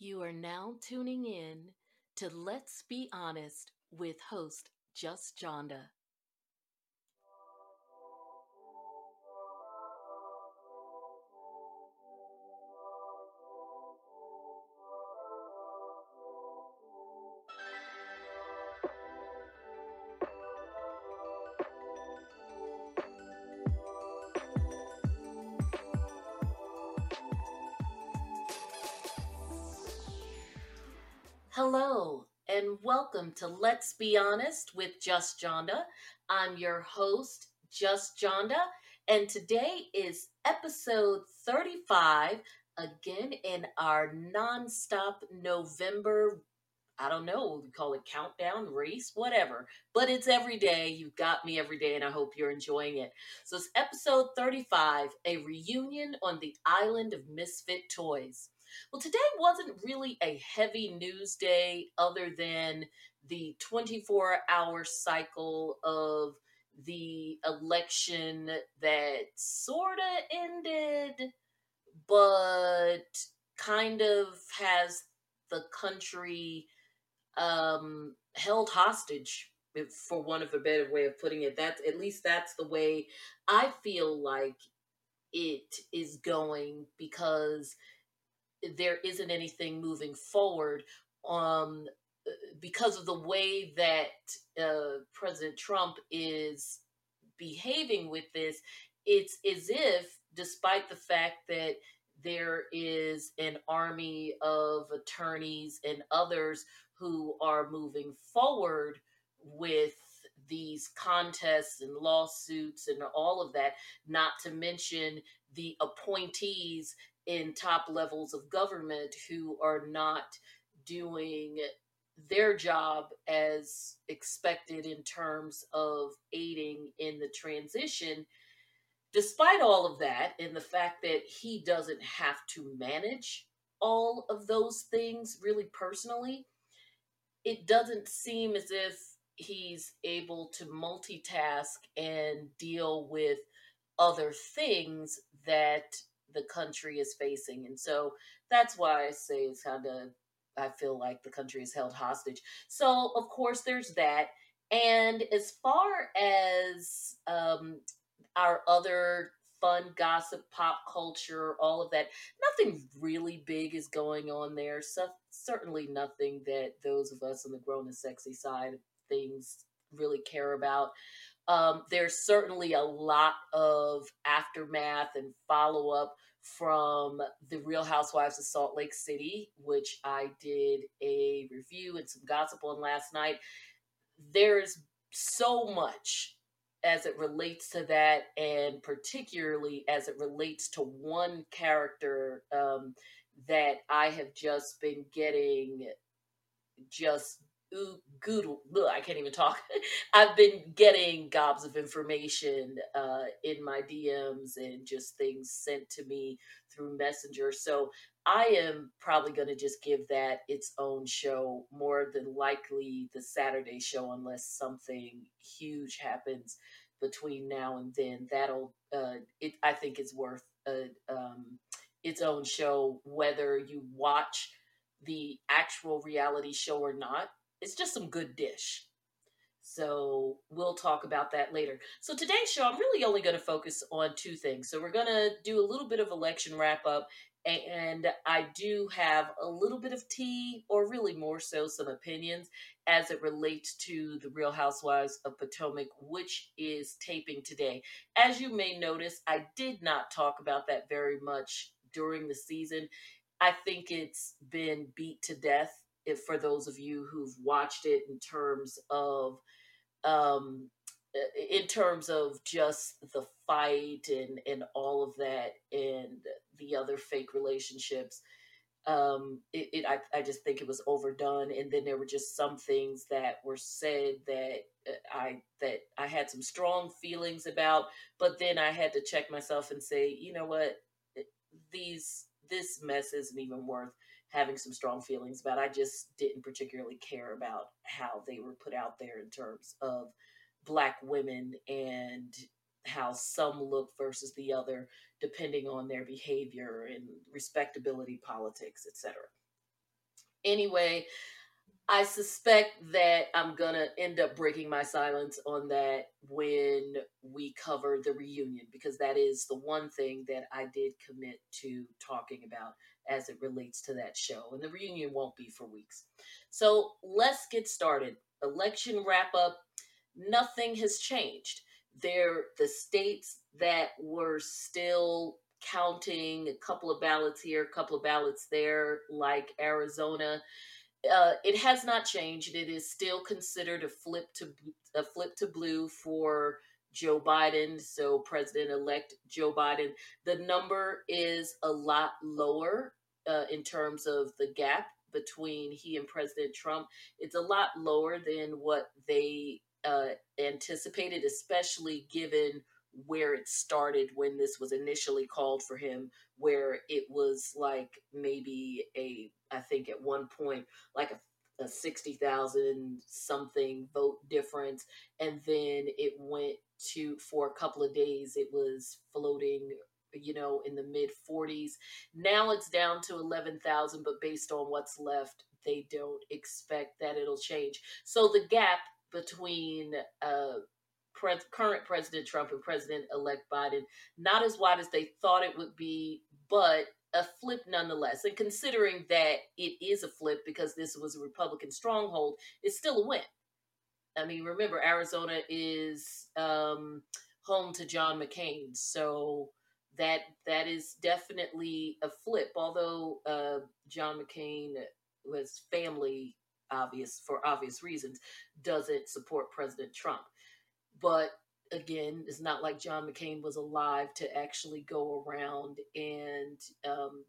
You are now tuning in to Let's Be Honest with host Just Jonda. To Let's Be Honest with Just Jonda. I'm your host, Just Jonda, and today is episode 35, again in our nonstop November. I don't know, we call it countdown, race, whatever. But it's every day. You've got me every day, and I hope you're enjoying it. So it's episode 35, a reunion on the island of misfit toys. Well, today wasn't really a heavy news day other than the 24 hour cycle of the election that sort of ended, but kind of has the country um, held hostage for one of a better way of putting it. That's at least that's the way i feel like it is going because there isn't anything moving forward um, because of the way that uh, President Trump is behaving with this. It's as if, despite the fact that there is an army of attorneys and others who are moving forward with these contests and lawsuits and all of that, not to mention the appointees in top levels of government who are not doing their job as expected in terms of aiding in the transition. Despite all of that, and the fact that he doesn't have to manage all of those things really personally, it doesn't seem as if he's able to multitask and deal with other things that the country is facing. And so that's why I say it's kind of, I feel like the country is held hostage. So, of course, there's that. And as far as um, our other fun gossip, pop culture, all of that, nothing really big is going on there. So, certainly nothing that those of us on the grown and sexy side of things really care about. Um, there's certainly a lot of aftermath and follow up from the Real Housewives of Salt Lake City, which I did a review and some gossip on last night. There's so much as it relates to that, and particularly as it relates to one character um, that I have just been getting just ooh, good. I can't even talk. I've been getting gobs of information uh, in my DMs and just things sent to me through Messenger. So I am probably going to just give that its own show, more than likely the Saturday show, unless something huge happens between now and then. That'll, uh, it. I think it's worth a, um, its own show, whether you watch the actual reality show or not it's just some good dish. So we'll talk about that later. So today's show, I'm really only going to focus on two things. So we're going to do a little bit of election wrap up, and I do have a little bit of tea, or really more so some opinions as it relates to the Real Housewives of Potomac, which is taping today. As you may notice, I did not talk about that very much during the season. I think it's been beat to death if for those of you who've watched it in terms of um in terms of just the fight and and all of that and the other fake relationships um it, it I, I just think it was overdone. And then there were just some things that were said that uh, i that i had some strong feelings about but then i had to check myself and say you know what? These this mess isn't even worth having some strong feelings about. I just didn't particularly care about how they were put out there in terms of black women and how some look versus the other depending on their behavior and respectability politics etc Anyway, I suspect that I'm gonna end up breaking my silence on that when we cover the reunion because that is the one thing that I did commit to talking about as it relates to that show. And the reunion won't be for weeks. So let's get started. Election wrap up. Nothing has changed. There, the states that were still counting a couple of ballots here, a couple of ballots there, like Arizona uh, it has not changed. It is still considered a flip to a flip to blue for Joe Biden. So President elect Joe Biden. The number is a lot lower uh, in terms of the gap between he and President Trump. It's a lot lower than what they uh, anticipated, especially given where it started when this was initially called for him, where it was like maybe a, I think at one point, like a, a 60,000 something vote difference. And then it went to, for a couple of days, it was floating you know in the mid 40s now it's down to 11,000 but based on what's left they don't expect that it'll change so the gap between uh, current President Trump and President elect Biden, not as wide as they thought it would be, but a flip nonetheless. And considering that it is a flip because this was a Republican stronghold, it's still a win. I mean, remember, Arizona is um, home to John McCain. So that that is definitely a flip. Although uh, John McCain was family obvious for obvious reasons, doesn't support President Trump. But again, it's not like John McCain was alive to actually go around and um,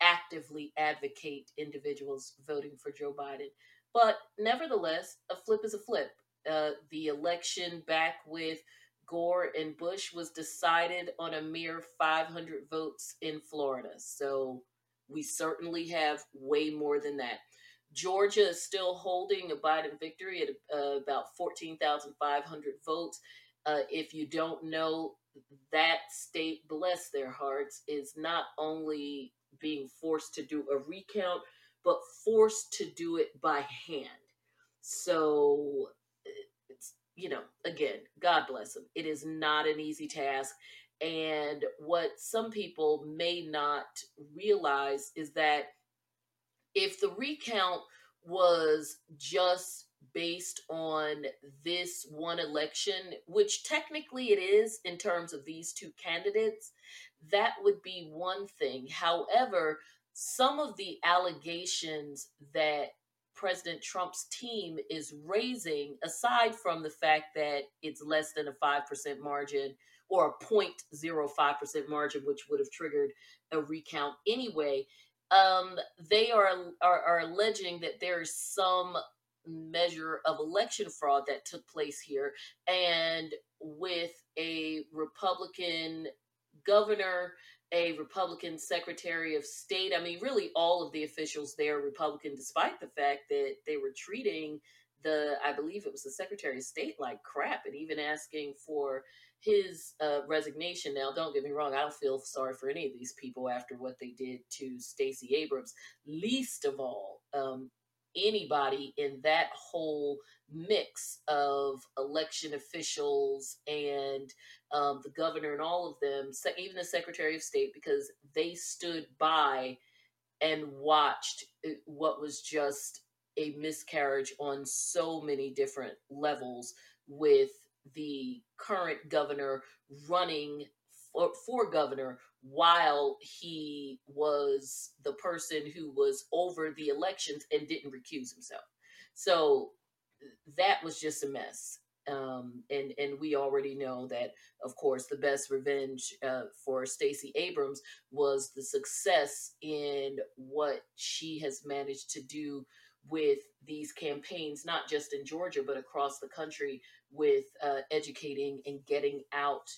actively advocate individuals voting for Joe Biden. But nevertheless, a flip is a flip. Uh, the election back with Gore and Bush was decided on a mere 500 votes in Florida. So we certainly have way more than that. Georgia is still holding a Biden victory at uh, about 14,500 votes. Uh, if you don't know, that state, bless their hearts, is not only being forced to do a recount, but forced to do it by hand. So, you know, again, God bless them. It is not an easy task. And what some people may not realize is that if the recount was just based on this one election, which technically it is in terms of these two candidates, that would be one thing. However, some of the allegations that President Trump's team is raising, aside from the fact that it's less than a 5% margin or a 0.05% margin, which would have triggered a recount anyway, um, they are, are are alleging that there's some measure of election fraud that took place here, and with a Republican governor, a Republican Secretary of State. I mean, really, all of the officials there Republican, despite the fact that they were treating the, I believe it was the Secretary of State like crap, and even asking for his uh, resignation. Now, don't get me wrong, I don't feel sorry for any of these people after what they did to Stacey Abrams. Least of all, um, anybody in that whole mix of election officials and um, the governor and all of them, even the Secretary of State, because they stood by and watched uh, what was just a miscarriage on so many different levels with the current governor running for, for governor while he was the person who was over the elections and didn't recuse himself. So that was just a mess. Um, and and we already know that, of course, the best revenge uh, for Stacey Abrams was the success in what she has managed to do with these campaigns, not just in Georgia, but across the country, with uh, educating and getting out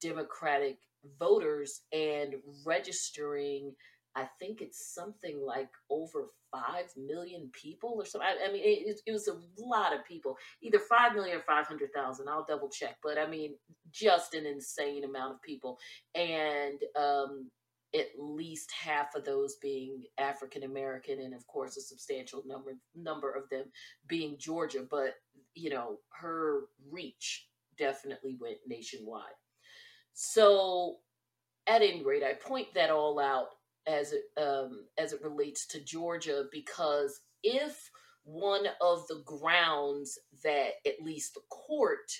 Democratic voters and registering. I think it's something like over 5 million people or something. I, I mean, it, it, was a lot of people, either 5 million or 500,000. I'll double check. But I mean, just an insane amount of people. And um, at least half of those being African American, and of course, a substantial number number of them being Georgia. But you know, her reach definitely went nationwide. So, at any rate, I point that all out as it um, as it relates to Georgia because if one of the grounds that at least the court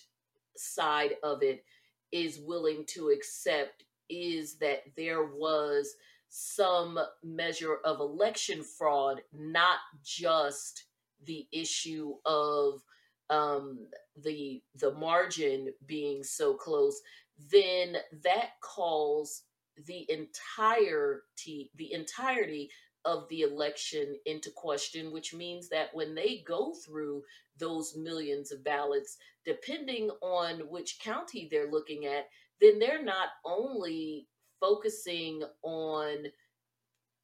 side of it is willing to accept is that there was some measure of election fraud, not just the issue of um, the the margin being so close, then that calls the entirety the entirety of the election into question, which means that when they go through those millions of ballots, depending on which county they're looking at, then they're not only focusing on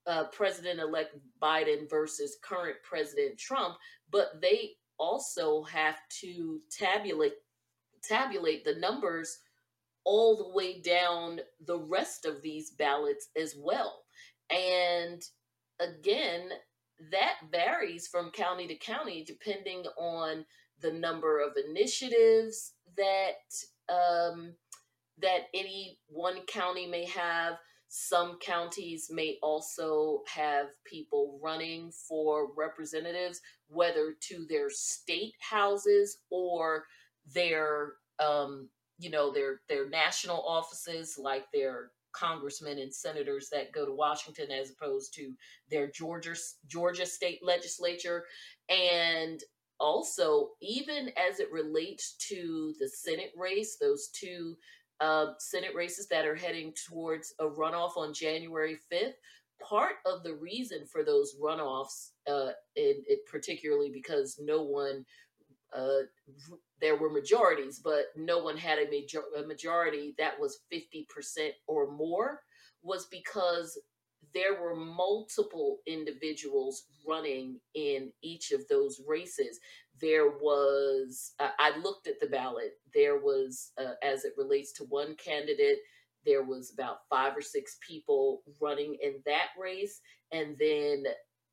uh, President elect Biden versus current President Trump, but they also have to tabulate tabulate the numbers all the way down the rest of these ballots as well. And again, that varies from county to county depending on the number of initiatives that um, that any one county may have. Some counties may also have people running for representatives, whether to their state houses or their, um, you know, their their national offices, like their congressmen and senators that go to Washington, as opposed to their Georgia Georgia state legislature, and also even as it relates to the Senate race, those two uh, Senate races that are heading towards a runoff on January 5th. Part of the reason for those runoffs, uh, particularly because no one, uh, there were majorities, but no one had a, major- a majority that was 50% or more, was because there were multiple individuals running in each of those races. There was uh, i looked at the ballot. There was uh, as it relates to one candidate there was about five or six people running in that race. And then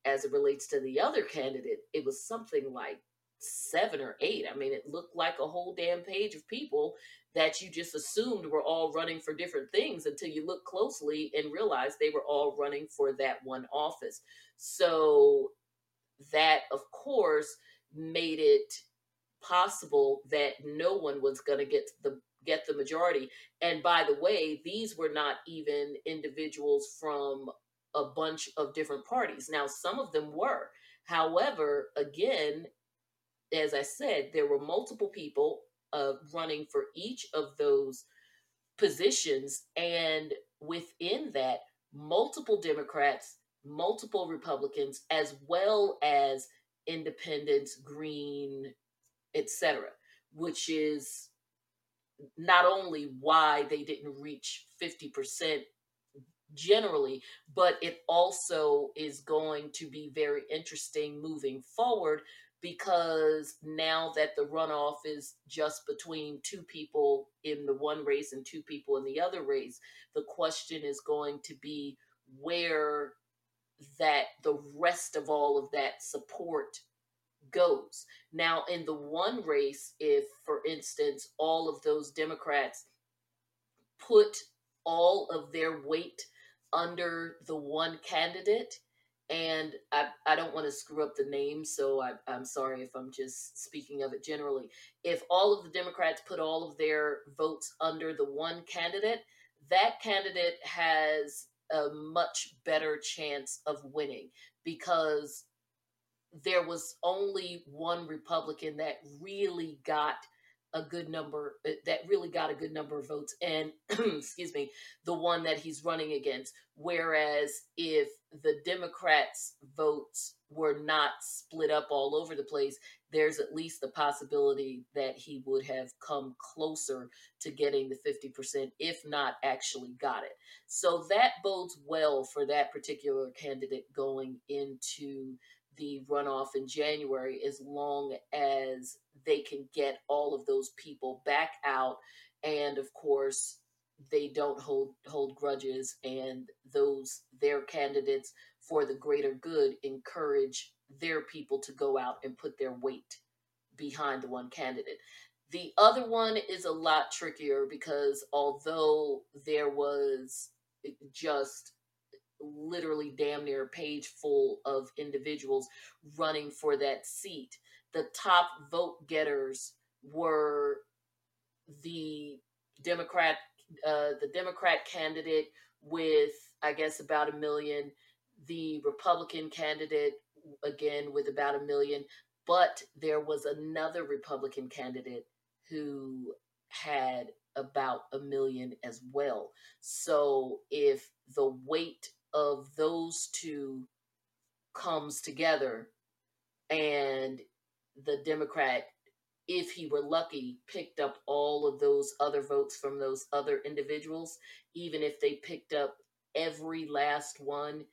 as it relates to the other candidate it was something like seven or eight. I mean it looked like a whole damn page of people that you just assumed were all running for different things until you look closely and realize they were all running for that one office. So that of course made it possible that no one was going to get the get the majority. And by the way these were not even individuals from a bunch of different parties. Now some of them were. However again as i said there were multiple people uh, running for each of those positions and within that multiple democrats multiple republicans as well as independents, green, etc., which is not only why they didn't reach 50% generally, but it also is going to be very interesting moving forward because now that the runoff is just between two people in the one race and two people in the other race, the question is going to be where that the rest of all of that support goes. Now, in the one race, if, for instance, all of those Democrats put all of their weight under the one candidate, and I, I don't want to screw up the name, so I, I'm sorry if I'm just speaking of it generally. If all of the Democrats put all of their votes under the one candidate, that candidate has a much better chance of winning because there was only one Republican that really got a good number uh, that really got a good number of votes and excuse me the one that he's running against. Whereas if the democrats votes were not split up all over the place there's at least the possibility that he would have come closer to getting the 50% if not actually got it. So that bodes well for that particular candidate going into the runoff in January as long as they can get all of those people back out. And of course, they don't hold hold grudges and those their candidates for the greater good encourage their people to go out and put their weight behind the one candidate. The other one is a lot trickier because although there was just literally damn near a page full of individuals running for that seat, the top vote getters were the Democrat, uh, the Democrat candidate with I guess about a million, the Republican candidate again with about a million, but there was another Republican candidate who had about a million as well. So if the weight of those two comes together and the Democrat, if he were lucky, picked up all of those other votes from those other individuals, even if they picked up every last one,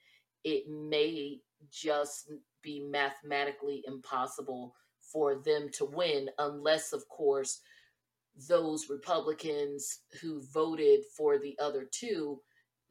it may just be mathematically impossible for them to win, unless, of course, those Republicans who voted for the other two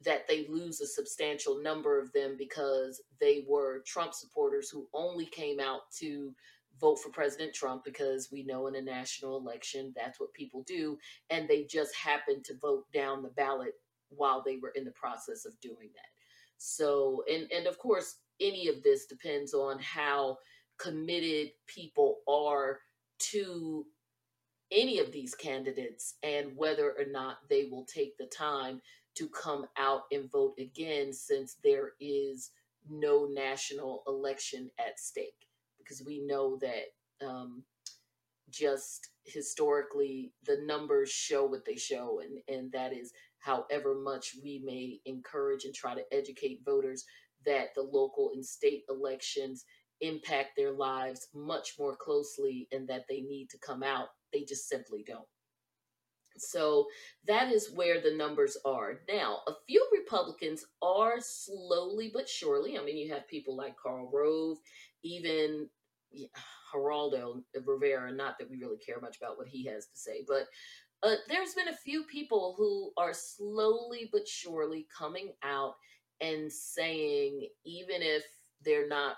that they lose a substantial number of them because they were Trump supporters who only came out to vote for President Trump because we know in a national election that's what people do and they just happened to vote down the ballot while they were in the process of doing that. So and and of course any of this depends on how committed people are to any of these candidates and whether or not they will take the time to come out and vote again since there is no national election at stake because we know that um, just historically the numbers show what they show and and that is however much we may encourage and try to educate voters that the local and state elections impact their lives much more closely and that they need to come out. They just simply don't. So that is where the numbers are. Now, a few Republicans are slowly but surely. I mean, you have people like Karl Rove, even Geraldo Rivera, not that we really care much about what he has to say, but uh, there's been a few people who are slowly but surely coming out and saying, even if they're not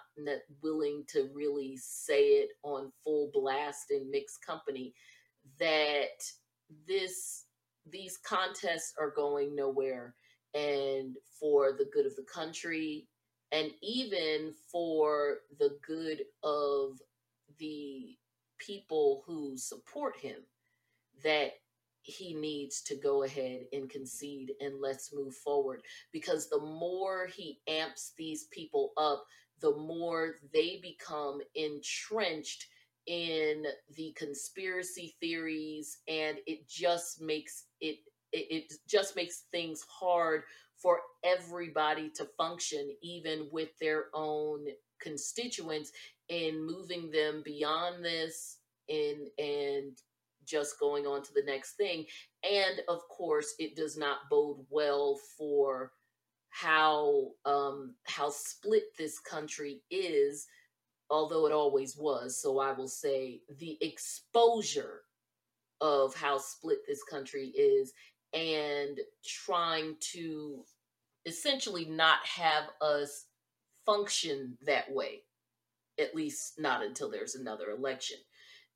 willing to really say it on full blast in mixed company, that this these contests are going nowhere. And for the good of the country and even for the good of the people who support him that he needs to go ahead and concede and let's move forward. Because the more he amps these people up the more they become entrenched in the conspiracy theories and it just makes it it, just makes things hard for everybody to function even with their own constituents in moving them beyond this and and just going on to the next thing. And of course, it does not bode well for how um, how split this country is, although it always was. So I will say the exposure of how split this country is and trying to essentially not have us function that way at least not until there's another election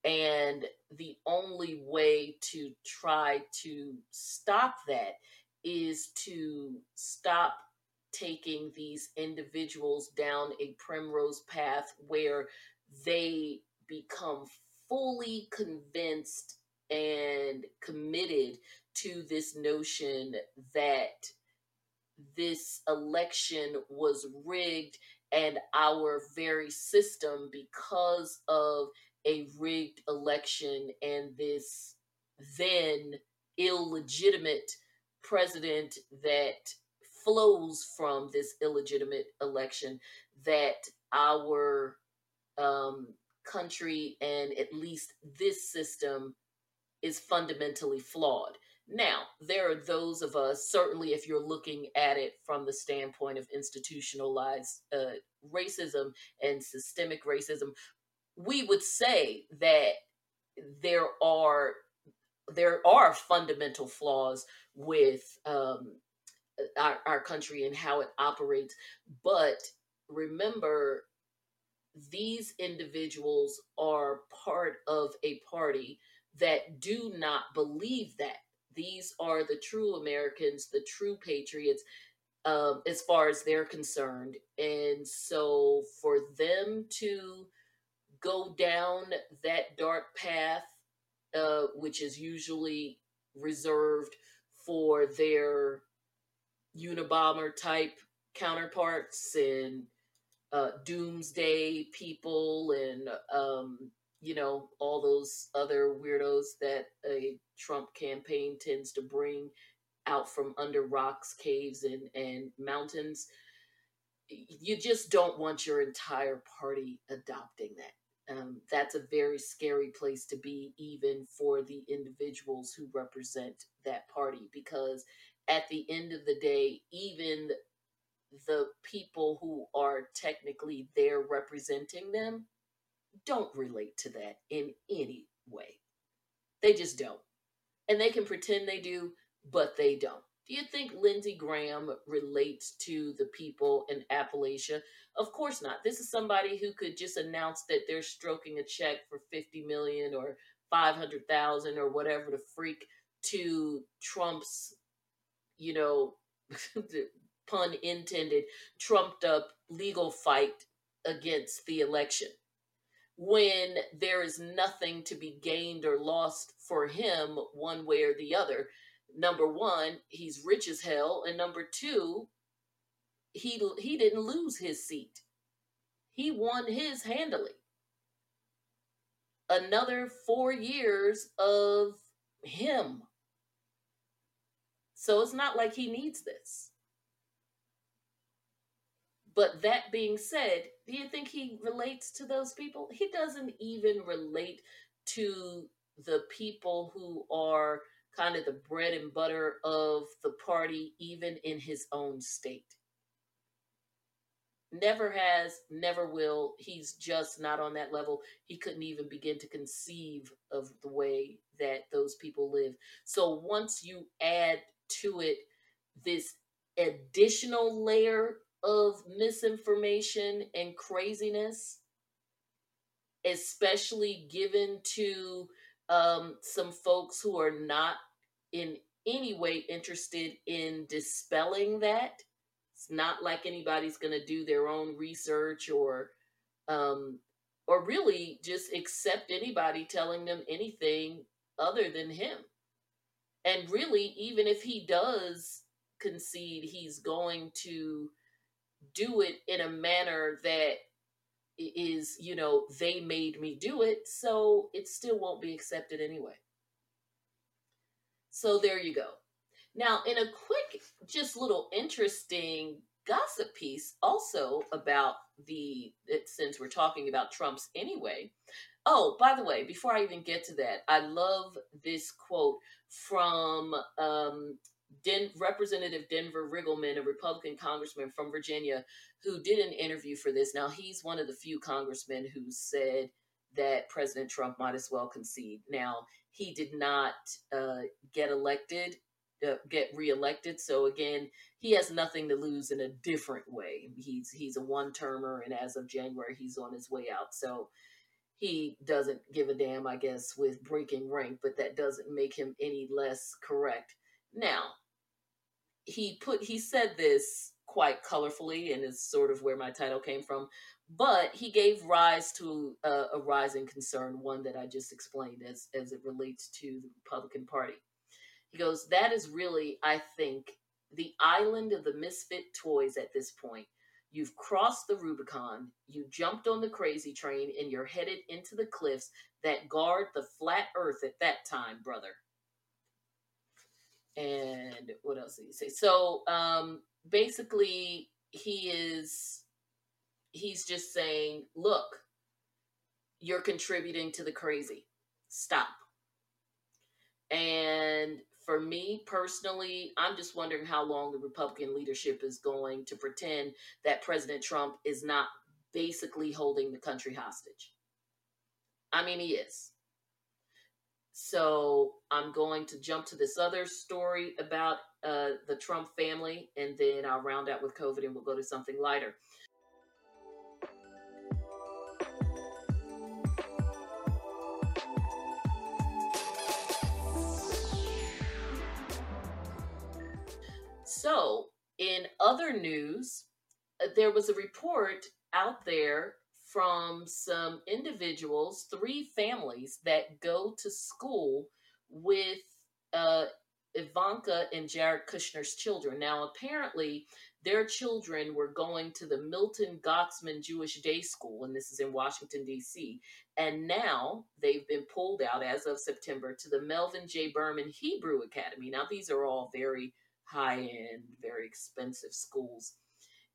and the only way to try to stop that is to stop taking these individuals down a primrose path where they become fully convinced and committed to this notion that this election was rigged and our very system because of a rigged election and this then illegitimate president that flows from this illegitimate election that our um, country and at least this system is fundamentally flawed. Now, there are those of us, certainly if you're looking at it from the standpoint of institutionalized uh, racism and systemic racism, we would say that there are there are fundamental flaws with um, our, our country and how it operates. But remember, these individuals are part of a party that do not believe that. These are the true Americans, the true patriots, um, as far as they're concerned. And so for them to go down that dark path, uh, which is usually reserved for their Unabomber type counterparts and uh, doomsday people and um, you know all those other weirdos that a Trump campaign tends to bring out from under rocks, caves, and and mountains. You just don't want your entire party adopting that. Um, that's a very scary place to be, even for the individuals who represent that party, because at the end of the day, even the people who are technically there representing them don't relate to that in any way. They just don't. And they can pretend they do, but they don't. Do you think Lindsey Graham relates to the people in Appalachia? Of course not. This is somebody who could just announce that they're stroking a check for 50 million or 500,000 or whatever the freak to Trump's you know, pun intended, trumped up legal fight against the election when there is nothing to be gained or lost for him one way or the other. Number one, he's rich as hell, and number two, he he didn't lose his seat. He won his handily. Another four years of him so it's not like he needs this. But that being said, do you think he relates to those people? He doesn't even relate to the people who are kind of the bread and butter of the party, even in his own state. Never has, never will. He's just not on that level. He couldn't even begin to conceive of the way that those people live. So once you add to it this additional layer of misinformation and craziness, especially given to um, some folks who are not in any way interested in dispelling that. It's not like anybody's going to do their own research or um, or really just accept anybody telling them anything other than him. And really, even if he does concede, he's going to do it in a manner that is, you know, they made me do it, so it still won't be accepted anyway. So there you go. Now, in a quick, just little interesting gossip piece also about the, since we're talking about Trump's anyway. Oh, by the way, before I even get to that, I love this quote from um, Den- Representative Denver Riggleman, a Republican congressman from Virginia, who did an interview for this. Now, he's one of the few congressmen who said that President Trump might as well concede. Now, he did not uh, get elected, uh, get reelected. So again, he has nothing to lose in a different way. He's he's a one termer, and as of January, he's on his way out. So he doesn't give a damn, I guess, with breaking rank, but that doesn't make him any less correct. Now, he put he said this quite colorfully, and is sort of where my title came from. But he gave rise to a, a rising concern, one that I just explained as as it relates to the Republican Party. He goes, "That is really, I think, the island of the misfit toys at this point." You've crossed the Rubicon, you jumped on the crazy train, and you're headed into the cliffs that guard the flat earth at that time, brother. And what else did he say? So um, basically, he is he's just saying, look, you're contributing to the crazy. Stop. And for me personally, I'm just wondering how long the Republican leadership is going to pretend that President Trump is not basically holding the country hostage. I mean, he is. So I'm going to jump to this other story about uh, the Trump family, and then I'll round out with COVID and we'll go to something lighter. In other news, uh, there was a report out there from some individuals, three families that go to school with uh, Ivanka and Jared Kushner's children. Now, apparently, their children were going to the Milton Gottesman Jewish Day School, and this is in Washington, D.C. And now they've been pulled out as of September to the Melvin J. Berman Hebrew Academy. Now, these are all very high end, very expensive schools.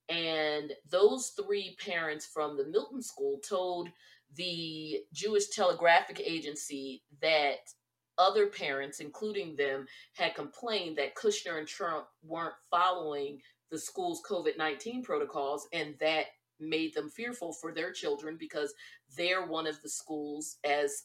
And those three parents from the Milton School told the Jewish Telegraphic Agency that other parents, including them, had complained that Kushner and Trump weren't following the school's COVID 19 protocols, and that made them fearful for their children because they're one of the schools, as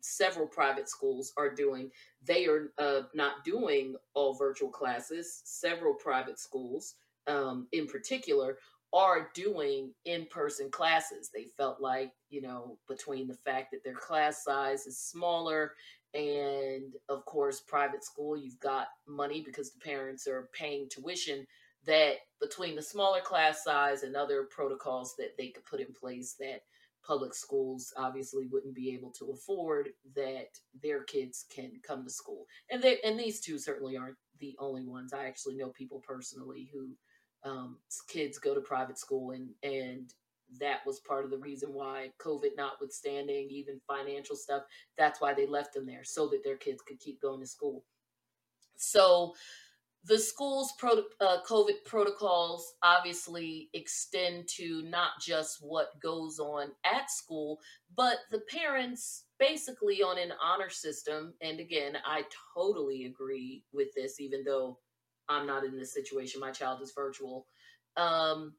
several private schools are doing. They are uh, not doing all virtual classes. Several private schools, um, in particular, are doing in person classes. They felt like, you know, between the fact that their class size is smaller and, of course, private school, you've got money because the parents are paying tuition, that between the smaller class size and other protocols that they could put in place, that public schools obviously wouldn't be able to afford that their kids can come to school. And they and these two certainly aren't the only ones. I actually know people personally who um, kids go to private school and and that was part of the reason why covid notwithstanding even financial stuff that's why they left them there so that their kids could keep going to school. So the school's pro- uh, COVID protocols obviously extend to not just what goes on at school, but the parents basically on an honor system. And again, I totally agree with this, even though I'm not in this situation, my child is virtual. Um,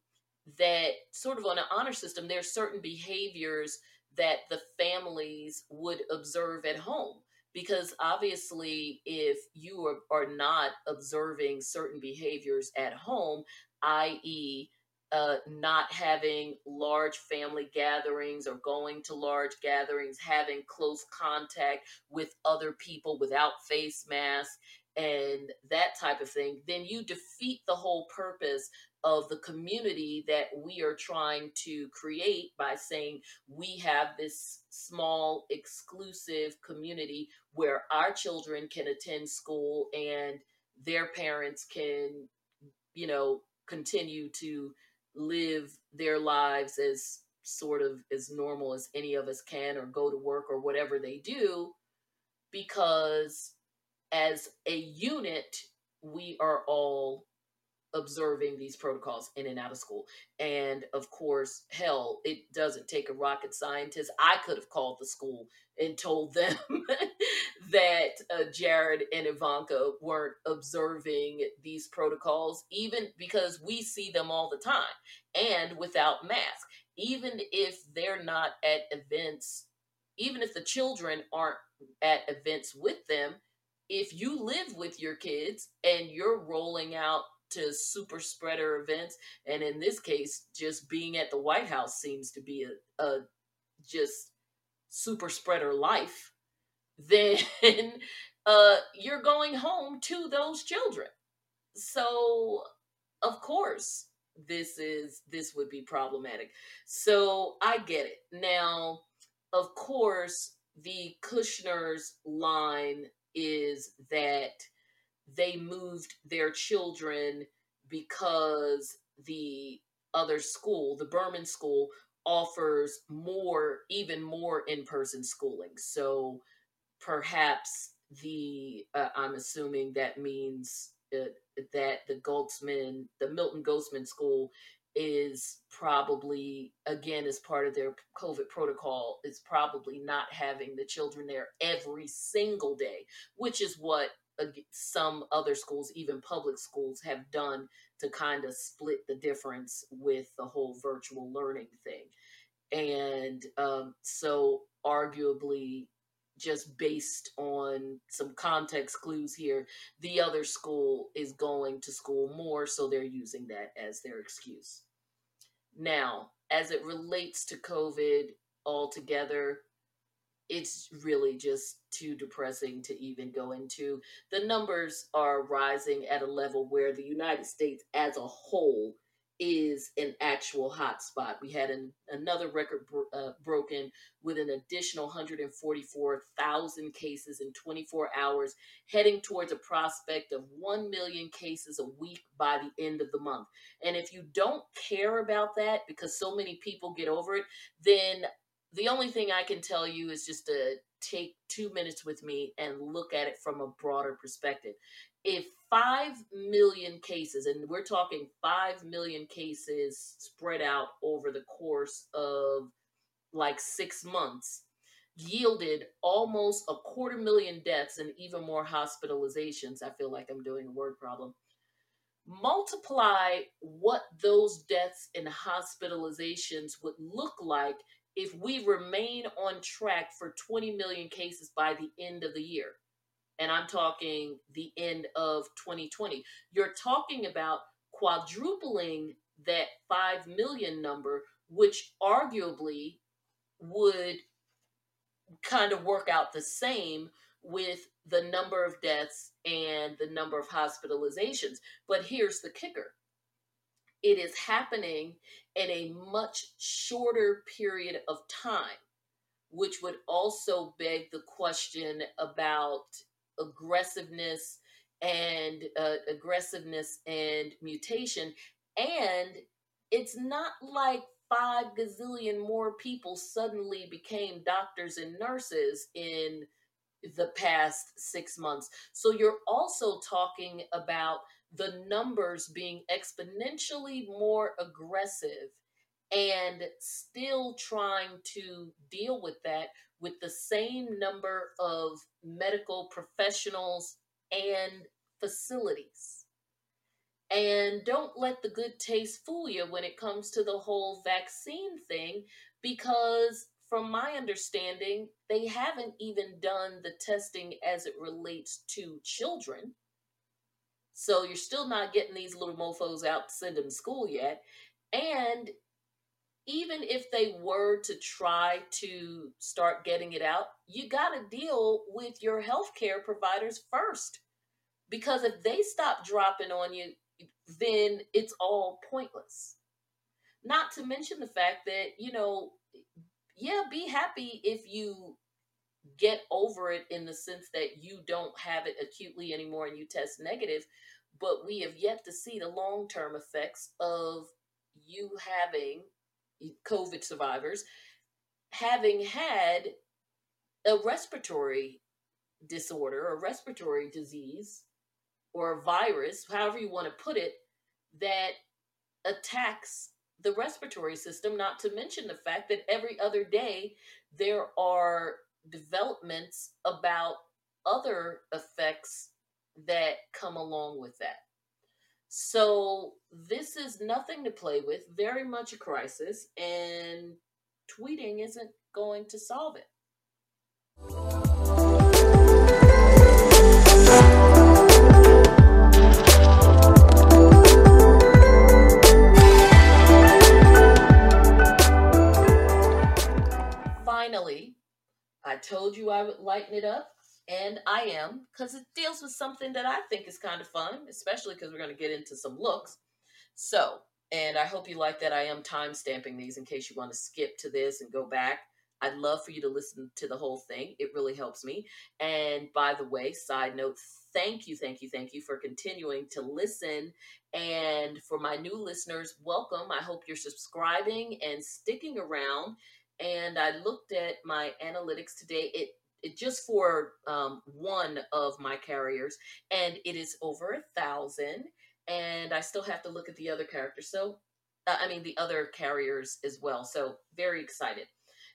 that sort of on an honor system, there's certain behaviors that the families would observe at home because obviously if you are, are not observing certain behaviors at home i.e uh, not having large family gatherings or going to large gatherings having close contact with other people without face masks and that type of thing then you defeat the whole purpose of the community that we are trying to create by saying we have this small exclusive community where our children can attend school and their parents can you know continue to live their lives as sort of as normal as any of us can or go to work or whatever they do because as a unit we are all observing these protocols in and out of school. And of course, hell, it doesn't take a rocket scientist. I could have called the school and told them that uh, Jared and Ivanka weren't observing these protocols, even because we see them all the time and without masks. Even if they're not at events, even if the children aren't at events with them, if you live with your kids and you're rolling out to super spreader events. And in this case, just being at the White House seems to be a, a just super spreader life. Then uh, you're going home to those children. So, of course, this is this would be problematic. So I get it. Now, of course, the Kushner's line is that they moved their children because the other school, the Berman school, offers more, even more in person schooling. So perhaps the, uh, I'm assuming that means uh, that the Goldsman, the Milton Gottesman School is probably, again, as part of their COVID protocol, is probably not having the children there every single day, which is what some other schools, even public schools, have done to kind of split the difference with the whole virtual learning thing. And um, so, arguably, just based on some context clues here, the other school is going to school more, so they're using that as their excuse. Now, as it relates to COVID altogether, it's really just too depressing to even go into. The numbers are rising at a level where the United States as a whole is an actual hotspot. We had an, another record bro- uh, broken with an additional 144,000 cases in 24 hours, heading towards a prospect of 1 million cases a week by the end of the month. And if you don't care about that because so many people get over it, then the only thing I can tell you is just to take two minutes with me and look at it from a broader perspective. If 5 million cases, and we're talking 5 million cases spread out over the course of like six months, yielded almost a quarter million deaths and even more hospitalizations. I feel like I'm doing a word problem. Multiply what those deaths and hospitalizations would look like if we remain on track for 20 million cases by the end of the year, and I'm talking the end of 2020, you're talking about quadrupling that 5 million number, which arguably would kind of work out the same with the number of deaths and the number of hospitalizations. But here's the kicker it is happening in a much shorter period of time, which would also beg the question about aggressiveness and uh, aggressiveness and mutation. And it's not like five gazillion more people suddenly became doctors and nurses in the past six months. So you're also talking about the numbers being exponentially more aggressive and still trying to deal with that with the same number of medical professionals and facilities. And don't let the good taste fool you when it comes to the whole vaccine thing, because from my understanding, they haven't even done the testing as it relates to children. So you're still not getting these little mofos out to send them to school yet. And even if they were to try to start getting it out, you got to deal with your healthcare providers first. Because if they stop dropping on you, then it's all pointless. Not to mention the fact that, you know, yeah, be happy if you get over it in the sense that you don't have it acutely anymore and you test negative, but we have yet to see the long term effects of you having COVID survivors having had a respiratory disorder, a respiratory disease, or a virus, however you want to put it, that attacks the respiratory system, not to mention the fact that every other day there are developments about other effects that come along with that. So, this is nothing to play with, very much a crisis, and tweeting isn't going to solve it. I told you I would lighten it up, and I am because it deals with something that I think is kind of fun, especially because we're going to get into some looks. So, and I hope you like that I am time stamping these in case you want to skip to this and go back. I'd love for you to listen to the whole thing. It really helps me. And by the way, side note, thank you, thank you, thank you for continuing to listen. And for my new listeners, welcome. I hope you're subscribing and sticking around and I looked at my analytics today. It it just for um, one of my carriers, and it is over a thousand. And I still have to look at the other characters. So, uh, I mean, the other carriers as well. So, very excited.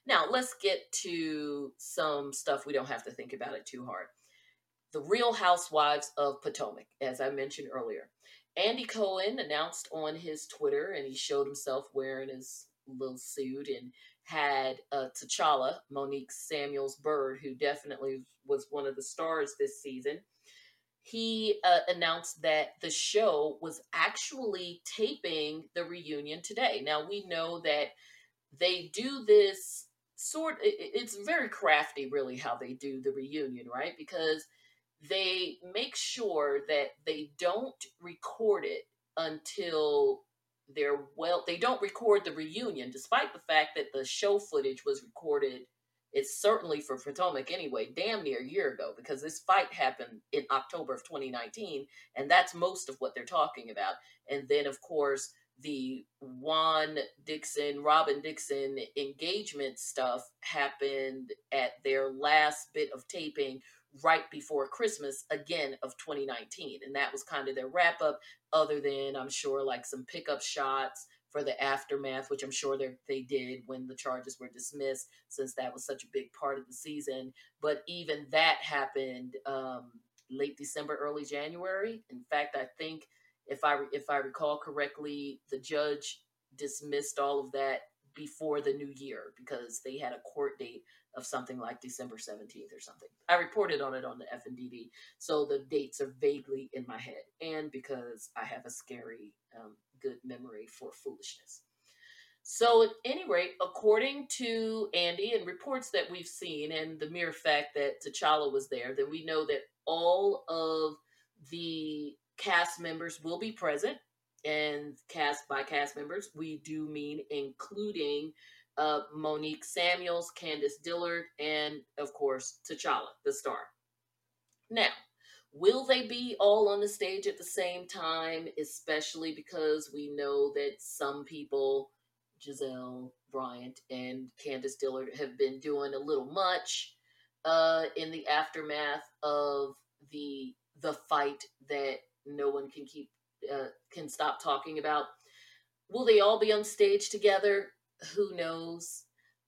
Now, let's get to some stuff we don't have to think about it too hard. The Real Housewives of Potomac, as I mentioned earlier. Andy Cohen announced on his Twitter, and he showed himself wearing his little suit and had uh, T'Challa, Monique Samuels Bird, who definitely was one of the stars this season. He uh, announced that the show was actually taping the reunion today. Now we know that they do this sort. It's very crafty, really, how they do the reunion, right? Because they make sure that they don't record it until they're well they don't record the reunion despite the fact that the show footage was recorded it's certainly for Potomac anyway damn near a year ago because this fight happened in October of 2019 and that's most of what they're talking about. And then of course the Juan Dixon, Robin Dixon engagement stuff happened at their last bit of taping right before Christmas again of 2019. And that was kind of their wrap up, other than I'm sure like some pickup shots for the aftermath, which I'm sure they did when the charges were dismissed, since that was such a big part of the season. But even that happened um, late December, early January. In fact, I think if I if I recall correctly, the judge dismissed all of that before the new year because they had a court date of something like December 17th or something. I reported on it on the FNDD, so the dates are vaguely in my head, and because I have a scary um, good memory for foolishness. So, at any rate, according to Andy and reports that we've seen, and the mere fact that T'Challa was there, then we know that all of the cast members will be present. And cast by cast members, we do mean including uh, Monique Samuels, Candiace Dillard, and of course, T'Challa, the star. Now, will they be all on the stage at the same time, especially because we know that some people, Gizelle Bryant and Candiace Dillard, have been doing a little much uh, in the aftermath of the the fight that no one can keep uh, can stop talking about. Will they all be on stage together? Who knows?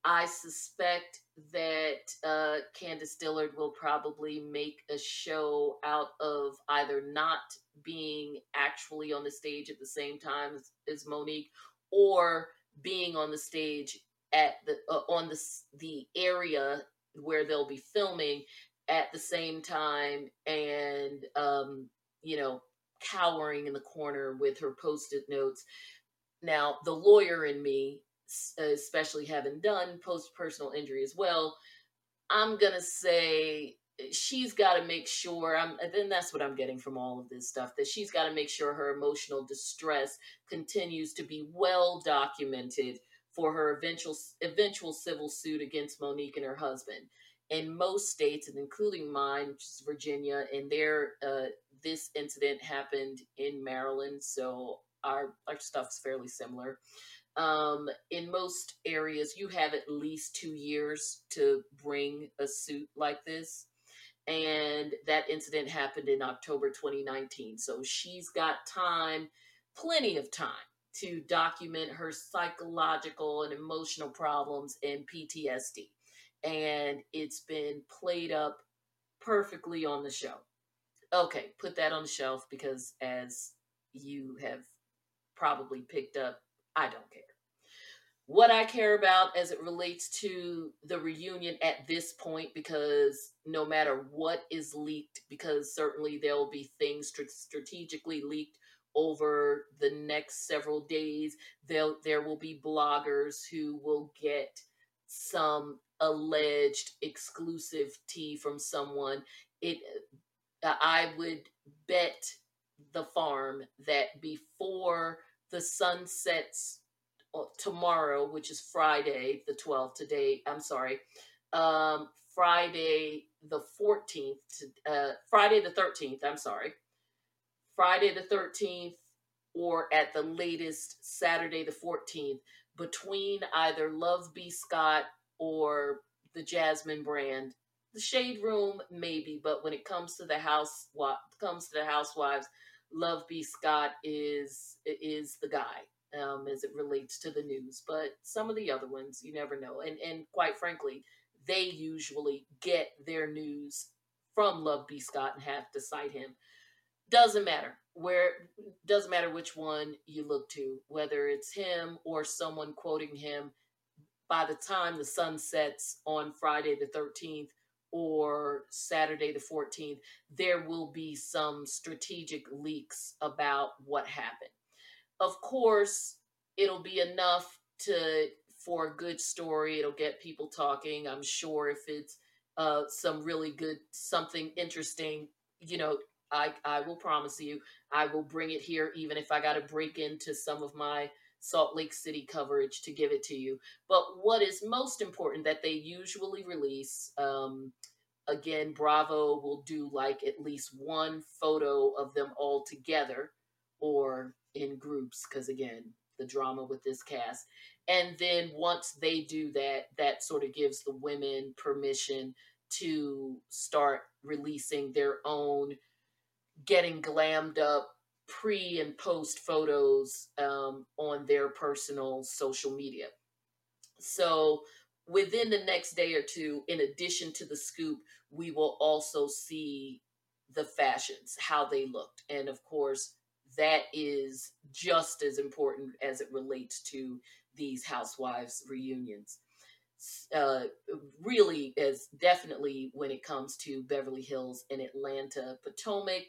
I suspect that uh, Candiace Dillard will probably make a show out of either not being actually on the stage at the same time as, as Monique, or being on the stage at the uh, on the the area where they'll be filming at the same time, and um, you know, cowering in the corner with her post-it notes. Now, the lawyer in me especially having done post personal injury as well, I'm gonna say eh, she's got to make sure I'm then that's what I'm getting from all of this stuff that she's got to make sure her emotional distress continues to be well documented for her eventual eventual civil suit against Monique and her husband. In most states, and including mine, which is Virginia, and there, uh, this incident happened in Maryland, so our our stuff's fairly similar. Um, in most areas, you have at least two years to bring a suit like this. And that incident happened in October 2019. So she's got time, plenty of time, to document her psychological and emotional problems and PTSD. And it's been played up perfectly on the show. Okay, put that on the shelf because as you have probably picked up I don't care. What I care about as it relates to the reunion at this point, because no matter what is leaked, because certainly there will be things strategically leaked over the next several days. There, there will be bloggers who will get some alleged exclusive tea from someone. It, I would bet the farm that before the sun sets uh, tomorrow, which is Friday the 12th. Today, I'm sorry, um, Friday the 14th, uh, Friday the 13th. I'm sorry, Friday the 13th, or at the latest Saturday the 14th, between either Love B. Scott or the Jasmine brand. The Shade Room, maybe, but when it comes to the house, comes to the housewives, Love B. Scott is is the guy um, as it relates to the news. But some of the other ones, you never know. And and quite frankly, they usually get their news from Love B. Scott and have to cite him. doesn't matter where doesn't matter which one you look to whether it's him or someone quoting him by the time the sun sets on friday the 13th or saturday the 14th there will be some strategic leaks about what happened of course it'll be enough to for a good story it'll get people talking i'm sure if it's uh, some really good something interesting you know I, I will promise you, I will bring it here, even if I got to break into some of my Salt Lake City coverage to give it to you. But what is most important that they usually release, um, again, Bravo will do like at least one photo of them all together or in groups, because again, the drama with this cast. And then once they do that, that sort of gives the women permission to start releasing their own getting glammed up pre and post photos um, on their personal social media. So within the next day or two, in addition to the scoop, we will also see the fashions, how they looked. And of course, that is just as important as it relates to these housewives reunions. Uh, really, as definitely when it comes to Beverly Hills and Atlanta, Potomac,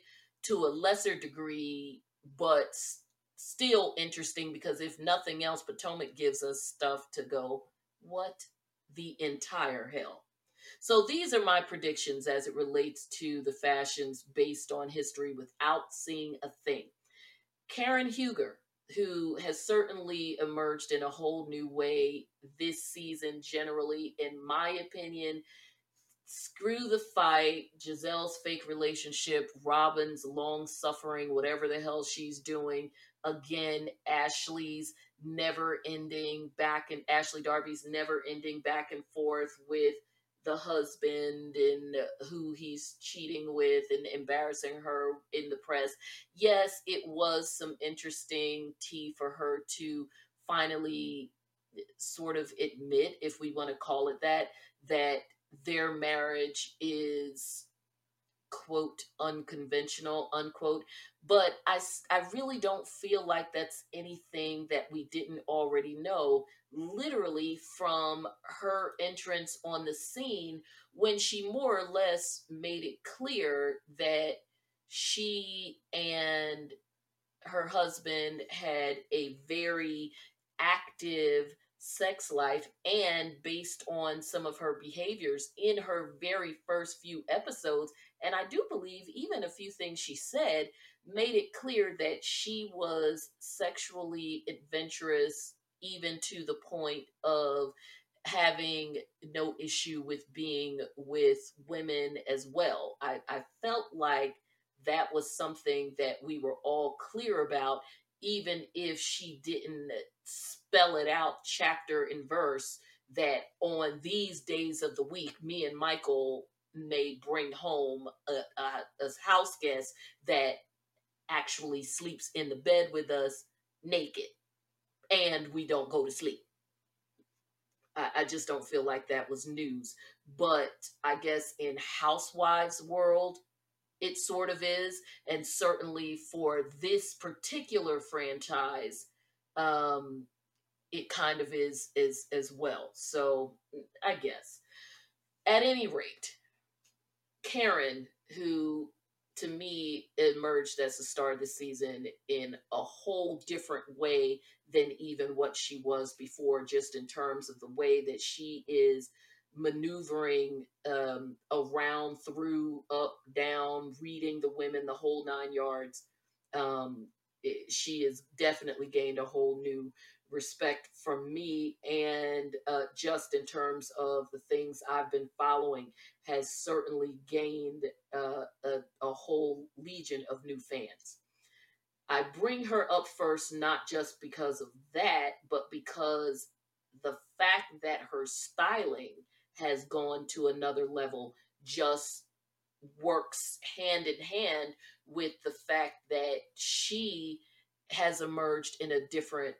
to a lesser degree, but still interesting because if nothing else, Potomac gives us stuff to go, what the entire hell? So these are my predictions as it relates to the fashions based on history without seeing a thing. Karen Huger, who has certainly emerged in a whole new way this season, generally, in my opinion, screw the fight, Gizelle's fake relationship, Robin's long suffering, whatever the hell she's doing. Again, Ashley's never ending back and Ashley Darby's never ending back and forth with the husband and who he's cheating with and embarrassing her in the press. Yes, it was some interesting tea for her to finally sort of admit, if we want to call it that, that their marriage is quote unconventional unquote but i i really don't feel like that's anything that we didn't already know literally from her entrance on the scene when she more or less made it clear that she and her husband had a very active sex life and based on some of her behaviors in her very first few episodes. And I do believe even a few things she said made it clear that she was sexually adventurous, even to the point of having no issue with being with women as well. I, I felt like that was something that we were all clear about, even if she didn't spell it out chapter and verse that on these days of the week, me and Michael may bring home a, a, a house guest that actually sleeps in the bed with us naked and we don't go to sleep. I, I, just don't feel like that was news. But I guess in housewives world, it sort of is. And certainly for this particular franchise, um, it kind of is is as well. So I guess. At any rate, Karen, who to me emerged as the star the season in a whole different way than even what she was before, just in terms of the way that she is maneuvering um, around, through, up, down, reading the women, the whole nine yards. Um, it, she has definitely gained a whole new respect from me and uh, just in terms of the things I've been following has certainly gained uh, a, a whole legion of new fans. I bring her up first not just because of that, but because the fact that her styling has gone to another level just works hand in hand with the fact that she has emerged in a different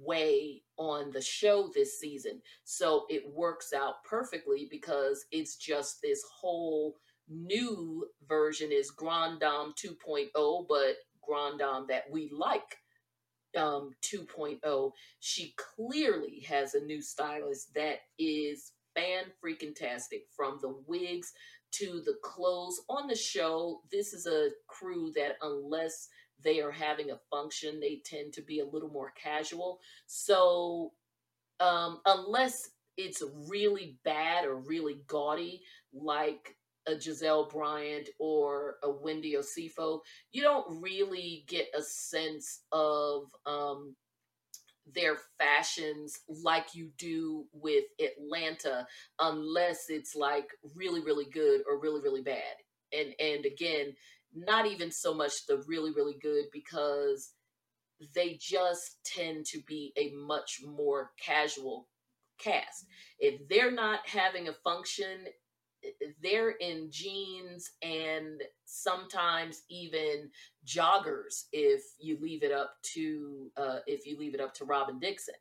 way on the show this season. So it works out perfectly because it's just this whole new version is Grand Dame 2.0, but Grand Dame that we like um 2.0 she clearly has a new stylist that is fan freaking tastic from the wigs to the clothes. On the show this is a crew that unless they are having a function they tend to be a little more casual. So um unless it's really bad or really gaudy like a Gizelle Bryant or a Wendy Osifo, you don't really get a sense of um, their fashions like you do with Atlanta, unless it's like really, really good or really, really bad. And and again, not even so much the really, really good because they just tend to be a much more casual cast. If they're not having a function they're in jeans and sometimes even joggers if you leave it up to uh, if you leave it up to Robin Dixon.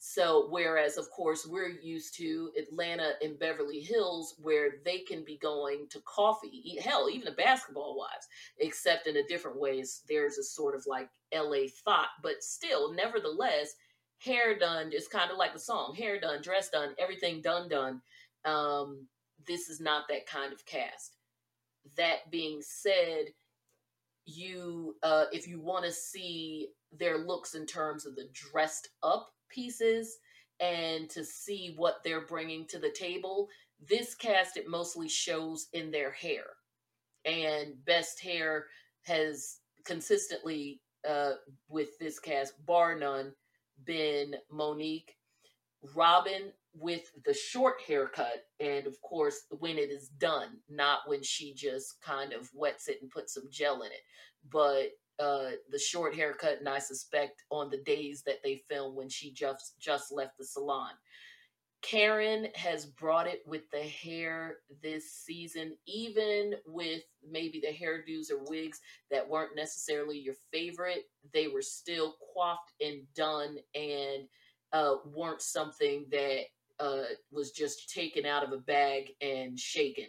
So whereas of course we're used to Atlanta and Beverly Hills where they can be going to coffee, hell even the basketball wives, except in a different ways. There's a sort of like LA thought, but still, nevertheless, hair done is kind of like the song, hair done, dress done, everything done done. Um, this is not that kind of cast. That being said, you uh, if you want to see their looks in terms of the dressed up pieces and to see what they're bringing to the table, this cast it mostly shows in their hair. And best hair has consistently uh, with this cast, bar none, been Monique. Robin with the short haircut and of course when it is done not when she just kind of wets it and puts some gel in it. But uh the short haircut and i suspect on the days that they film when she just just left the salon. Karen has brought it with the hair this season even with maybe the hairdos or wigs that weren't necessarily your favorite. They were still coiffed and done and uh, weren't something that uh, was just taken out of a bag and shaken.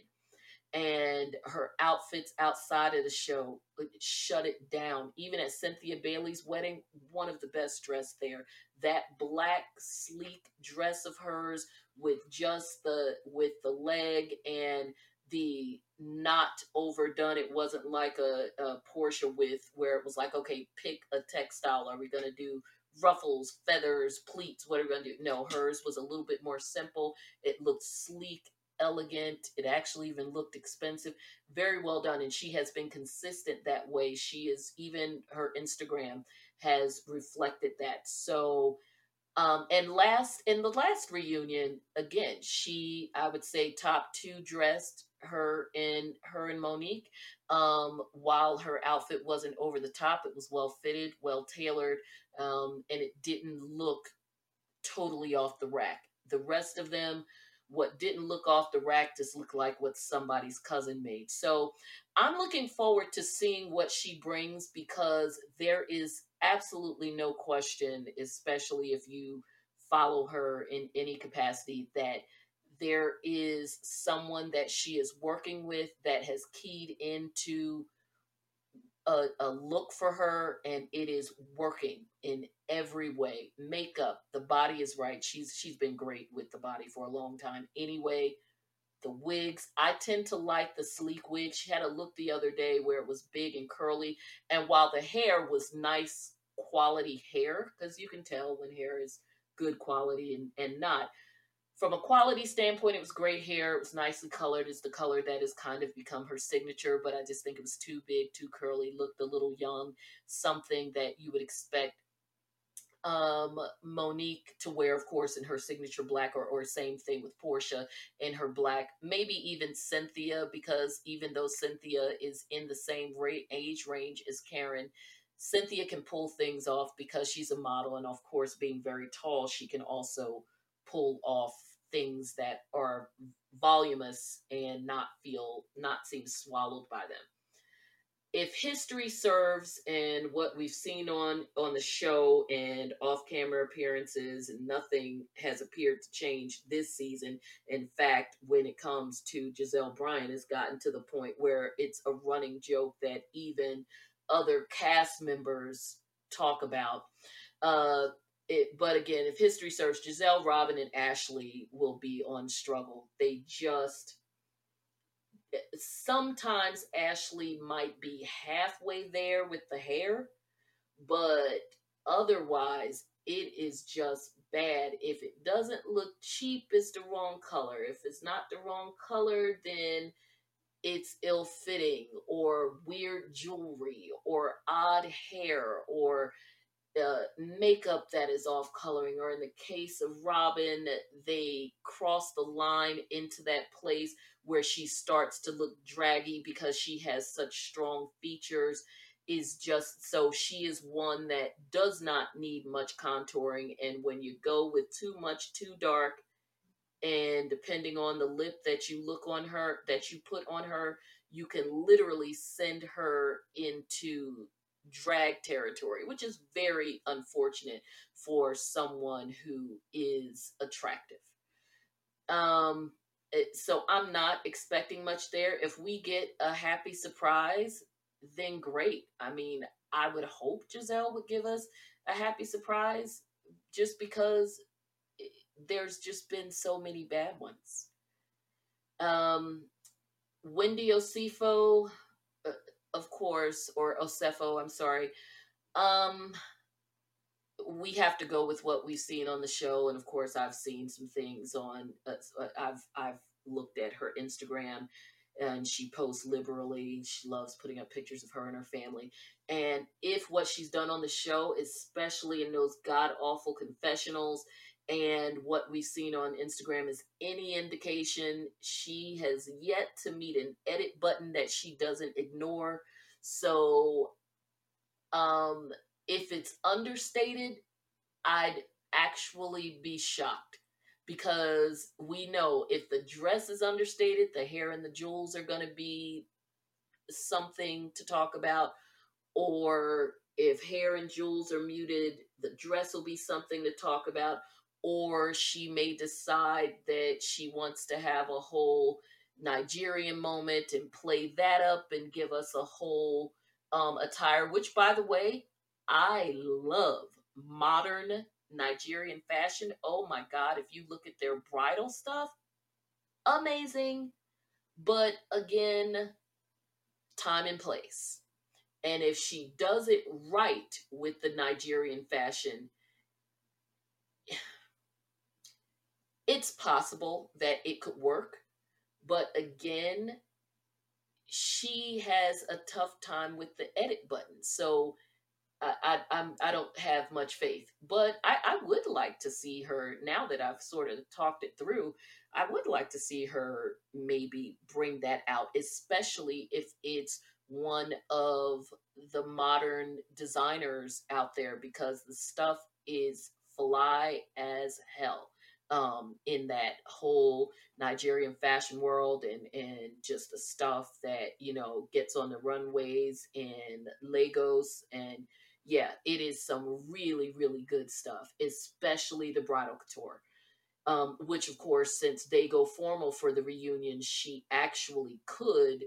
And her outfits outside of the show shut it down. Even at Cynthia Bailey's wedding, one of the best dressed there. That black sleek dress of hers with just the with the leg and the not overdone. It wasn't like a, a Porsha with where it was like, okay, pick a textile. Are we gonna do ruffles, feathers, pleats, what are we gonna do? No, hers was a little bit more simple. It looked sleek, elegant. It actually even looked expensive. Very well done. And she has been consistent that way. She is even her Instagram has reflected that. So um, and last in the last reunion, again, she I would say top two dressed her in her and Monique. Um, while her outfit wasn't over the top, it was well fitted, well tailored, um, and it didn't look totally off the rack. The rest of them, what didn't look off the rack, just looked like what somebody's cousin made. So I'm looking forward to seeing what she brings because there is absolutely no question, especially if you follow her in any capacity, that there is someone that she is working with that has keyed into a, a, look for her and it is working in every way. Makeup the body is right. She's she's been great with the body for a long time. Anyway the wigs i tend to like the sleek wig. She had a look the other day where it was big and curly and while the hair was nice quality hair because you can tell when hair is good quality and, and not from a quality standpoint, it was great hair. It was nicely colored. It's the color that has kind of become her signature, but I just think it was too big, too curly, looked a little young, something that you would expect um, Monique to wear, of course, in her signature black, or, or same thing with Porsha in her black. Maybe even Cynthia, because even though Cynthia is in the same rate, age range as Karen, Cynthia can pull things off because she's a model, and of course, being very tall, she can also pull off things that are voluminous and not feel not seem swallowed by them. If history serves and what we've seen on on the show and off-camera appearances and nothing has appeared to change this season in fact when it comes to gizelle bryan has gotten to the point where it's a running joke that even other cast members talk about. Uh it, but again if history serves Gizelle, robin and ashley will be on struggle they just sometimes Ashley might be halfway there with the hair, but otherwise it is just bad. If it doesn't look cheap, it's the wrong color. If it's not the wrong color, then it's ill fitting or weird jewelry or odd hair or uh, makeup that is off coloring, or in the case of Robin, they cross the line into that place where she starts to look draggy because she has such strong features. Is just so she is one that does not need much contouring, and when you go with too much, too dark, and depending on the lip that you look on her, that you put on her, you can literally send her into drag territory, which is very unfortunate for someone who is attractive. Um, it, so I'm not expecting much there. If we get a happy surprise, then great. I mean, I would hope Gizelle would give us a happy surprise just because there's just been so many bad ones. Um, Wendy Osifo, of course, or Osefo, I'm sorry. Um, we have to go with what we've seen on the show, and of course, I've seen some things on. Uh, uh, I've I've looked at her Instagram, and she posts liberally. She loves putting up pictures of her and her family. And if what she's done on the show, especially in those god awful confessionals, and what we've seen on Instagram is any indication she has yet to meet an edit button that she doesn't ignore. So, um, if it's understated, I'd actually be shocked because we know if the dress is understated, the hair and the jewels are going to be something to talk about, or if hair and jewels are muted, the dress will be something to talk about or she may decide that she wants to have a whole Nigerian moment and play that up and give us a whole um, attire, which, by the way, I love modern Nigerian fashion. Oh my God, if you look at their bridal stuff, amazing. But again, time and place. And if she does it right with the Nigerian fashion, it's possible that it could work, but again, she has a tough time with the edit button. So I, I I'm I don't have much faith, but I, I would like to see her now that I've sort of talked it through. I would like to see her maybe bring that out, especially if it's one of the modern designers out there because the stuff is fly as hell um, in that whole Nigerian fashion world and, and just the stuff that, you know, gets on the runways in Lagos. And yeah, it is some really, really good stuff, especially the bridal couture. Um, which, of course, since they go formal for the reunion, she actually could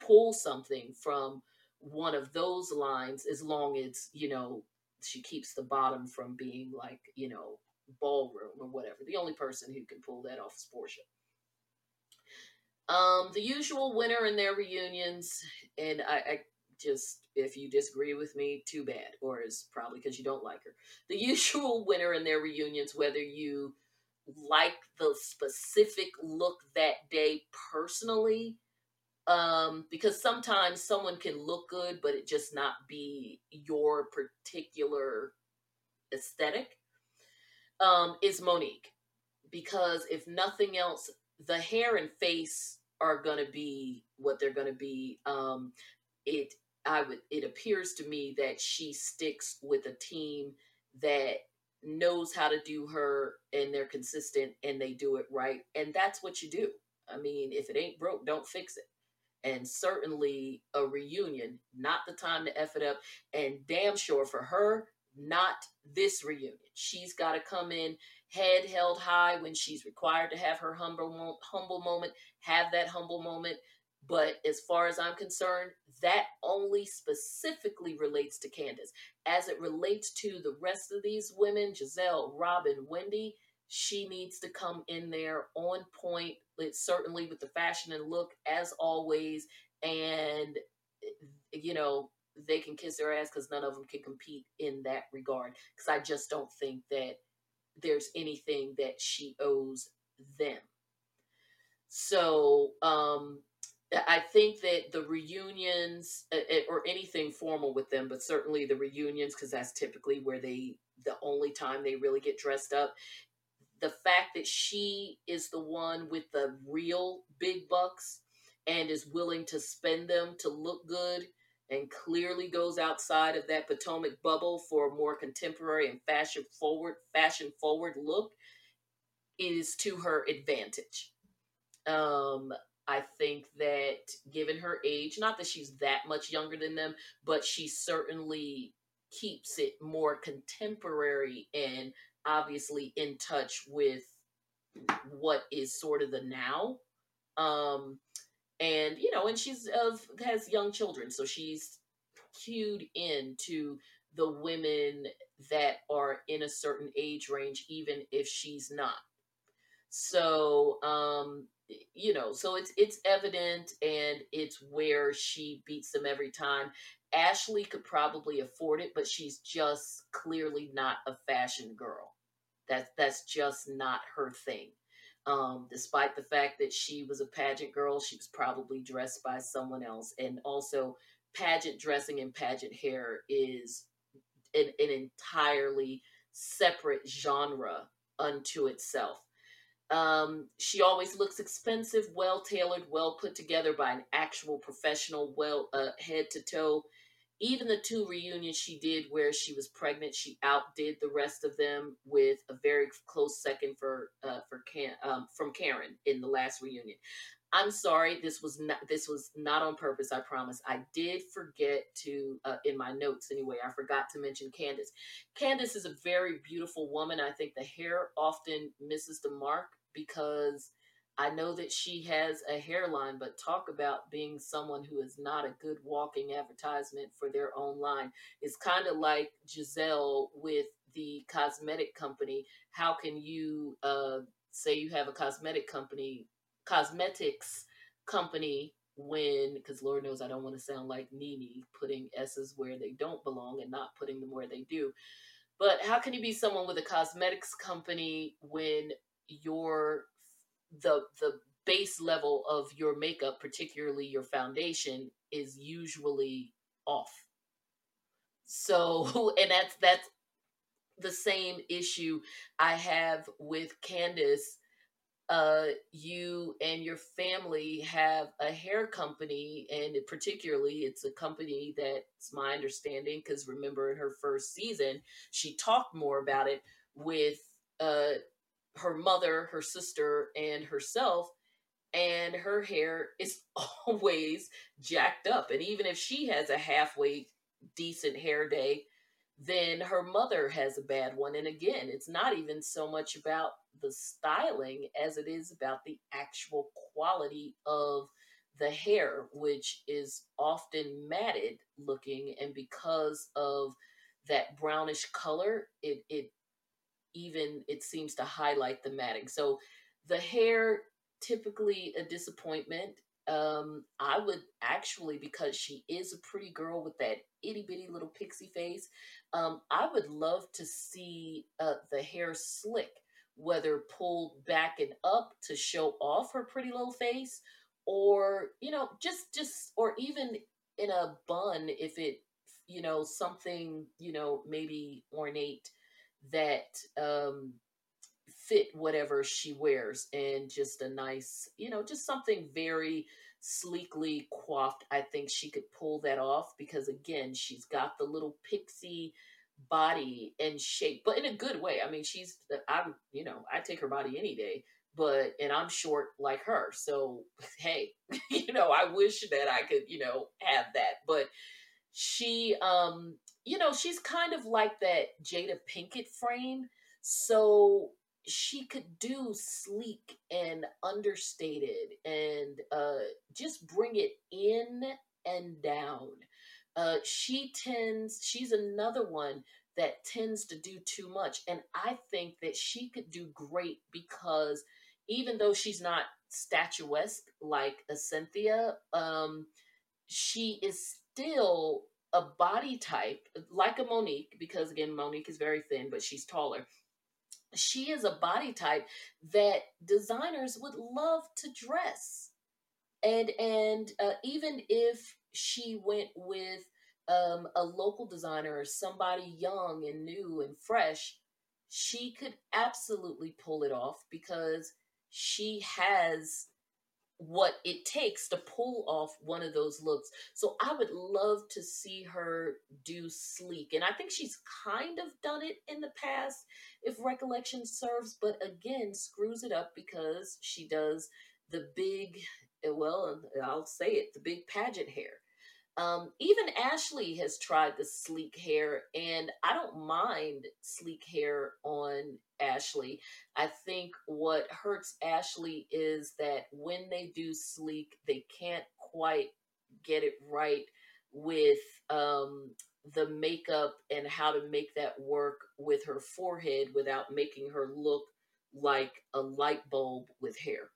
pull something from one of those lines as long as, you know, she keeps the bottom from being like, you know, ballroom or whatever. The only person who can pull that off is Porsha. Um, the usual winner in their reunions, and I, I just if you disagree with me, too bad, or is probably because you don't like her. The usual winner in their reunions, whether you like the specific look that day personally, um, because sometimes someone can look good, but it just not be your particular aesthetic um, is Monique. Because if nothing else, the hair and face are going to be what they're going to be. Um, it I would it appears to me that she sticks with a team that knows how to do her and they're consistent and they do it right and that's what you do. I mean, if it ain't broke, don't fix it. and certainly a reunion, not the time to F it up. And damn sure for her, not this reunion. She's got to come in head held high when she's required to have her humble humble moment, have that humble moment. But as far as I'm concerned, that only specifically relates to Candace. As it relates to the rest of these women, Gizelle, Robin, Wendy, she needs to come in there on point, certainly with the fashion and look, as always. And, you know, they can kiss their ass because none of them can compete in that regard. Because I just don't think that there's anything that she owes them. So, um, I think that the reunions or anything formal with them, but certainly the reunions, because that's typically where they, the only time they really get dressed up. The fact that she is the one with the real big bucks and is willing to spend them to look good and clearly goes outside of that Potomac bubble for a more contemporary and fashion forward fashion forward look is to her advantage. Um, I think that given her age, not that she's that much younger than them, but she certainly keeps it more contemporary and obviously in touch with what is sort of the now. Um, and you know, and she's of has young children, so she's cued in to the women that are in a certain age range, even if she's not. So, um, you know, so it's it's evident, and it's where she beats them every time. Ashley could probably afford it, but she's just clearly not a fashion girl. That's that's just not her thing. Um, despite the fact that she was a pageant girl, she was probably dressed by someone else. And also, pageant dressing and pageant hair is an, an entirely separate genre unto itself. Um, she always looks expensive, well tailored, well put together by an actual professional, well uh, head to toe even the two reunions she did where she was pregnant, she outdid the rest of them with a very close second for uh, for um, from Karen in the last reunion. I'm sorry, this was not this was not on purpose. I promise. I did forget to uh, in my notes anyway. I forgot to mention Candace. Candace is a very beautiful woman. I think the hair often misses the mark because I know that she has a hairline, but talk about being someone who is not a good walking advertisement for their own line. It's kind of like Gizelle with the cosmetic company. How can you uh, say you have a cosmetic company, cosmetics company, when, because Lord knows I don't want to sound like Nene, putting S's where they don't belong and not putting them where they do. But how can you be someone with a cosmetics company when your the the base level of your makeup, particularly your foundation, is usually off. So, and that's that's the same issue I have with Candiace. Uh, you and your family have a hair company, and particularly, it's a company that's my understanding. Because remember, in her first season, she talked more about it with uh, her mother, her sister, and herself, and her hair is always jacked up. And even if she has a halfway decent hair day, then her mother has a bad one. And again, it's not even so much about the styling as it is about the actual quality of the hair, which is often matted looking. And because of that brownish color, it, it even it seems to highlight the matting. So the hair typically a disappointment. Um, I would actually, because she is a pretty girl with that itty bitty little pixie face, um, I would love to see uh, the hair slick, whether pulled back and up to show off her pretty little face, or you know, just just or even in a bun if it, you know, something you know maybe ornate that um, fit whatever she wears and just a nice, you know, just something very sleekly coiffed. I think she could pull that off because, again, she's got the little pixie body and shape, but in a good way. I mean, she's, I'm, you know, I take her body any day, but and I'm short like her. So hey, you know, I wish that I could, you know, have that. But she um, you know, she's kind of like that Jada Pinkett frame. So she could do sleek and understated and uh just bring it in and down. Uh she tends she's another one that tends to do too much. And I think that she could do great because even though she's not statuesque like a Cynthia, um, she is still a body type like a Monique, because again, Monique is very thin, but she's taller. She is a body type that designers would love to dress. And and uh, even if she went with um, a local designer or somebody young and new and fresh, she could absolutely pull it off because she has what it takes to pull off one of those looks. So I would love to see her do sleek. And I think she's kind of done it in the past, if recollection serves, but again, screws it up because she does the big, well, I'll say it, the big pageant hair. Um, even Ashley has tried the sleek hair, and I don't mind sleek hair on Ashley. I think what hurts Ashley is that when they do sleek, they can't quite get it right with um, the makeup and how to make that work with her forehead without making her look like a light bulb with hair.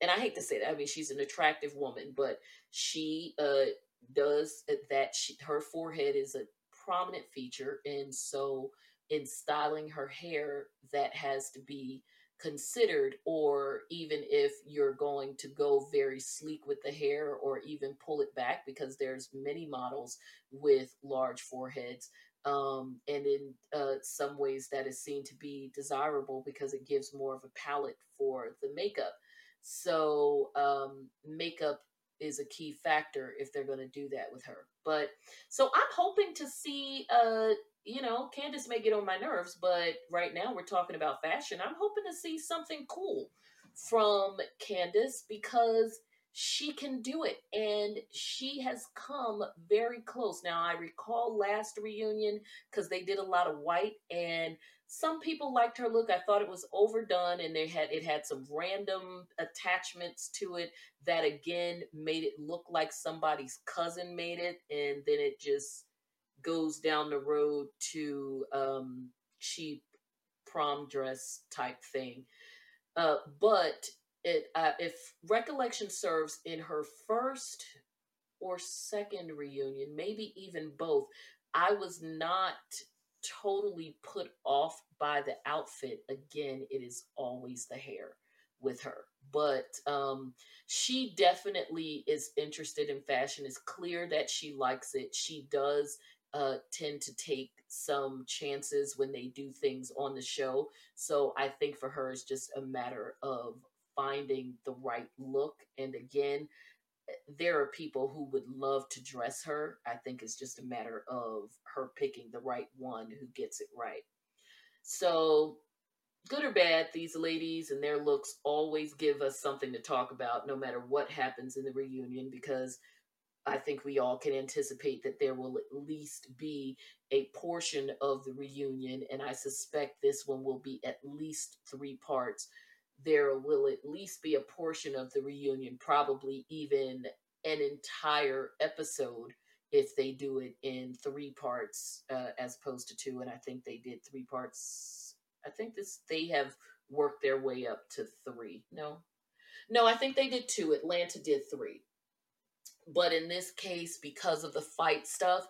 And I hate to say that. I mean, she's an attractive woman, but she uh, does that she, her forehead is a prominent feature and so in styling her hair that has to be considered or even if you're going to go very sleek with the hair or even pull it back because there's many models with large foreheads um, and in uh, some ways that is seen to be desirable because it gives more of a palette for the makeup. So um, makeup is a key factor if they're going to do that with her. But so I'm hoping to see uh you know, Candiace may get on my nerves, but right now we're talking about fashion. I'm hoping to see something cool from Candiace because she can do it and she has come very close. Now, I recall last reunion because they did a lot of white and some people liked her look. I thought it was overdone and they had it had some random attachments to it that again made it look like somebody's cousin made it and then it just goes down the road to um cheap prom dress type thing. Uh, but it uh, if recollection serves in her first or second reunion, maybe even both, I was not totally put off by the outfit. Again, it is always the hair with her. But um, she definitely is interested in fashion. It's clear that she likes it. She does uh, tend to take some chances when they do things on the show. So I think for her, it's just a matter of finding the right look. And again, there are people who would love to dress her. I think it's just a matter of her picking the right one who gets it right. So, good or bad, these ladies and their looks always give us something to talk about no matter what happens in the reunion because I think we all can anticipate that there will at least be a portion of the reunion, and I suspect this one will be at least three parts there will at least be a portion of the reunion, probably even an entire episode if they do it in three parts uh, as opposed to two. And I think they did three parts. I think this they have worked their way up to three. No, no, I think they did two. Atlanta did three. But in this case, because of the fight stuff,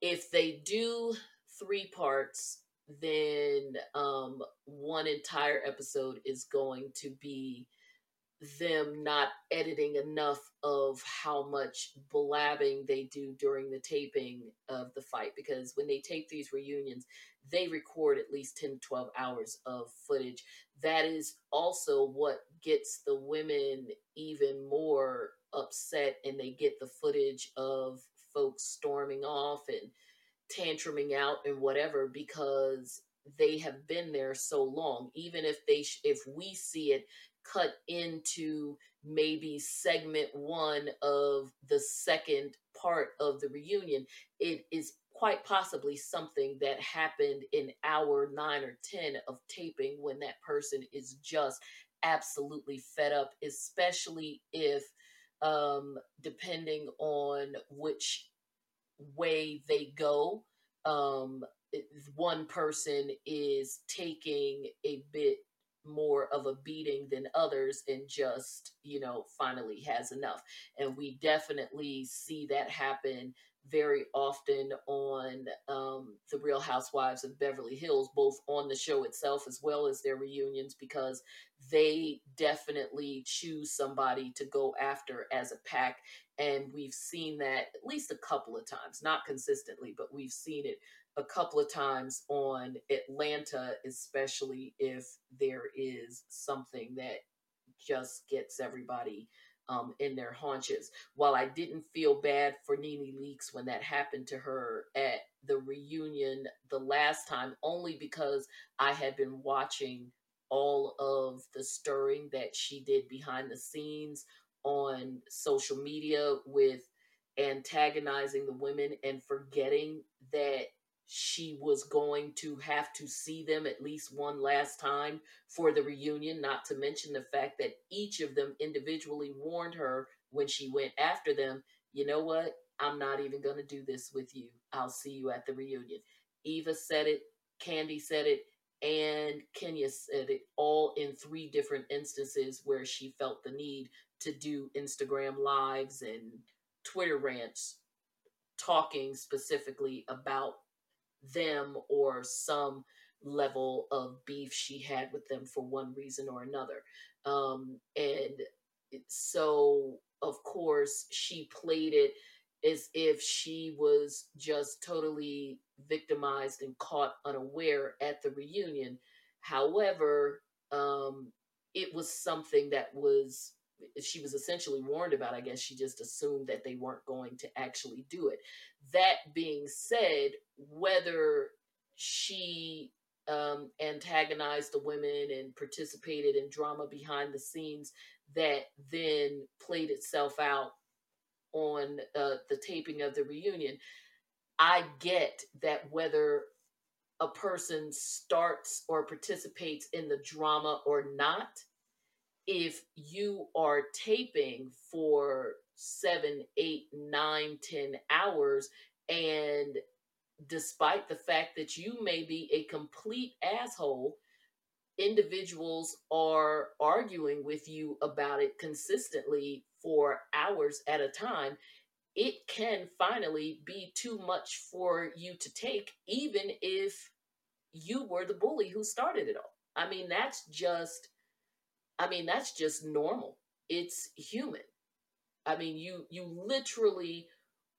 if they do three parts, then um, one entire episode is going to be them not editing enough of how much blabbing they do during the taping of the fight because when they tape these reunions they record at least 10 12 hours of footage. That is also what gets the women even more upset and they get the footage of folks storming off and tantruming out and whatever because they have been there so long. Even if they sh- if we see it cut into maybe segment 1 of the second part of the reunion it is quite possibly something that happened in hour 9 or 10 of taping when that person is just absolutely fed up especially if um depending on which way they go. Um one person is taking a bit more of a beating than others and just you know finally has enough. And we definitely see that happen very often on um, the real housewives of beverly hills both on the show itself as well as their reunions because they definitely choose somebody to go after as a pack. And we've seen that at least a couple of times not consistently but we've seen it a couple of times on Atlanta, especially if there is something that just gets everybody um, in their haunches. While I didn't feel bad for NeNe Leakes when that happened to her at the reunion the last time, only because I had been watching all of the stirring that she did behind the scenes on social media with antagonizing the women and forgetting that she was going to have to see them at least one last time for the reunion, not to mention the fact that each of them individually warned her when she went after them, you know what? I'm not even going to do this with you. I'll see you at the reunion. Eva said it, Kandi said it, and Kenya said it all in three different instances where she felt the need to do Instagram lives and Twitter rants talking specifically about them or some level of beef she had with them for one reason or another. Um, and so, of course, she played it as if she was just totally victimized and caught unaware at the reunion. However, um, it was something that was she was essentially warned about. I guess she just assumed that they weren't going to actually do it. That being said, whether she um, antagonized the women and participated in drama behind the scenes that then played itself out on uh, the taping of the reunion. I get that whether a person starts or participates in the drama or not, if you are taping for seven, eight, nine, ten hours, and despite the fact that you may be a complete asshole, individuals are arguing with you about it consistently for hours at a time, it can finally be too much for you to take, even if you were the bully who started it all. I mean, that's just I mean, that's just normal. It's human. I mean, you you literally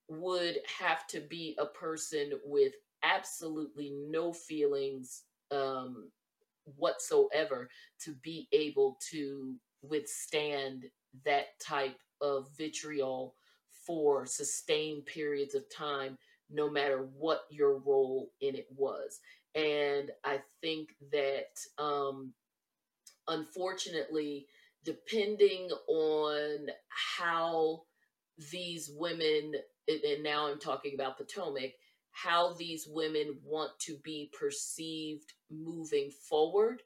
would have to be a person with absolutely no feelings um, whatsoever to be able to withstand that type of vitriol for sustained periods of time, no matter what your role in it was. And I think that um, unfortunately, depending on how these women, and now I'm talking about Potomac, how these women want to be perceived moving forward,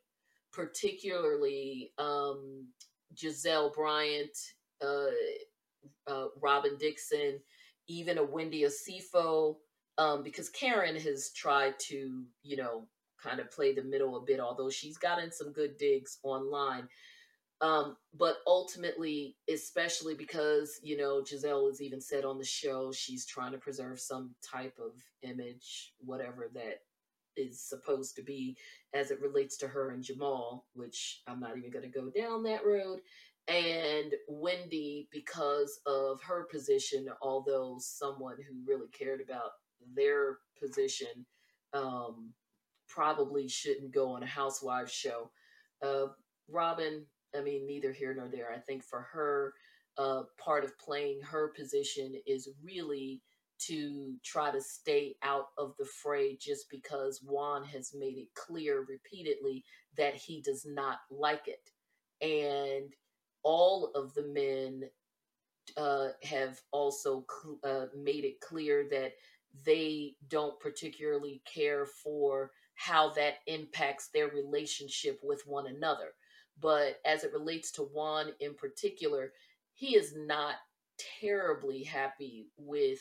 particularly um, Gizelle Bryant, uh, uh, Robyn Dixon, even a Wendy Osefo, um, because Karen has tried to, you know, kind of play the middle a bit, although she's gotten some good digs online. Um, but ultimately, especially because, you know, Gizelle has even said on the show she's trying to preserve some type of image, whatever that is supposed to be as it relates to her and Jamal, which I'm not even going to go down that road. And Wendy, because of her position, although someone who really cared about their position, um, probably shouldn't go on a housewives show. Uh, Robyn, I mean, neither here nor there. I think for her, uh, part of playing her position is really to try to stay out of the fray just because Juan has made it clear repeatedly that he does not like it. And all of the men uh, have also cl- uh, made it clear that they don't particularly care for how that impacts their relationship with one another. But as it relates to Juan in particular, he is not terribly happy with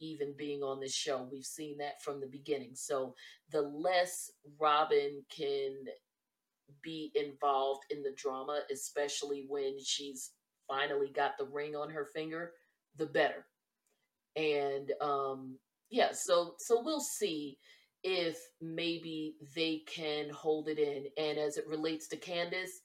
even being on this show. We've seen that from the beginning. So the less Robyn can be involved in the drama, especially when she's finally got the ring on her finger, the better. And um yeah, so so we'll see if maybe they can hold it in. And as it relates to Candiace,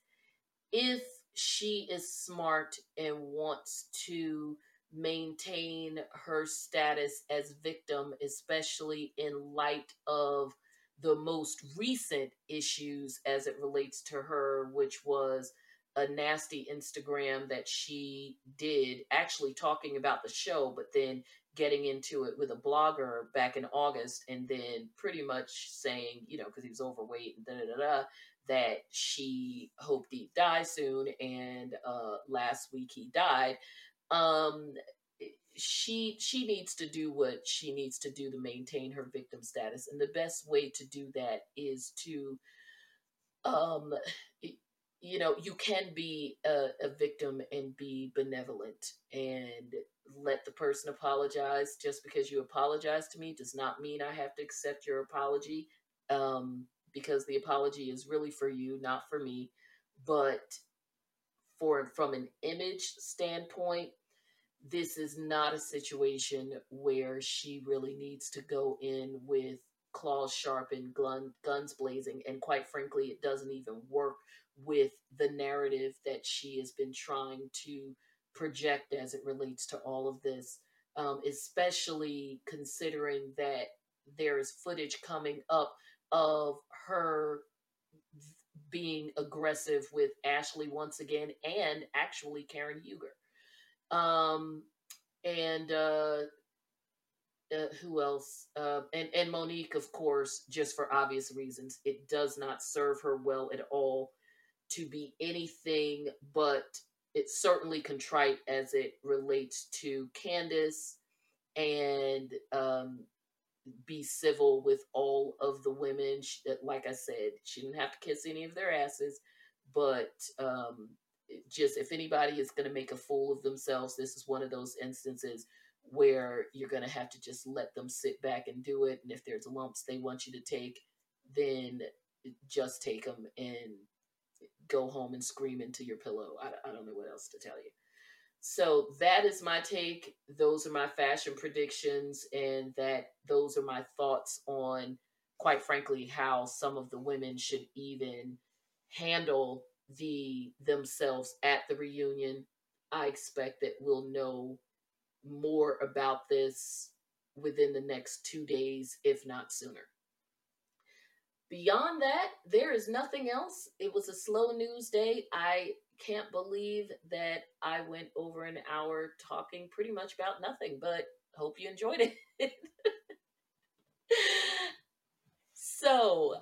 if she is smart and wants to maintain her status as victim, especially in light of the most recent issues as it relates to her, which was a nasty Instagram that she did, actually talking about the show, but then getting into it with a blogger back in August, and then pretty much saying, you know, because he was overweight and da da da da, that she hoped he'd die soon, and uh, last week he died. Um, she she needs to do what she needs to do to maintain her victim status, and the best way to do that is to um you know, you can be a, a, victim and be benevolent and let the person apologize. Just because you apologize to me does not mean I have to accept your apology um, because the apology is really for you, not for me. But for from an image standpoint, this is not a situation where she really needs to go in with claws sharpened, guns blazing, and quite frankly, it doesn't even work with the narrative that she has been trying to project as it relates to all of this, um, especially considering that there is footage coming up of her being aggressive with Ashley once again and actually Karen Huger. Um, and uh, uh, who else? Uh, and and Monique, of course, just for obvious reasons, it does not serve her well at all to be anything but it's certainly contrite as it relates to Candiace and um, be civil with all of the women. She, like I said, she didn't have to kiss any of their asses, but um, just if anybody is going to make a fool of themselves, this is one of those instances where you're going to have to just let them sit back and do it. And if there's lumps they want you to take, then just take them and go home and scream into your pillow. I, I don't know what else to tell you. So that is my take. Those are my fashion predictions, and that those are my thoughts on, quite frankly, how some of the women should even handle the themselves at the reunion. I expect that we'll know more about this within the next two days, if not sooner. Beyond that, there is nothing else. It was a slow news day. I can't believe that I went over an hour talking pretty much about nothing, but hope you enjoyed it. so,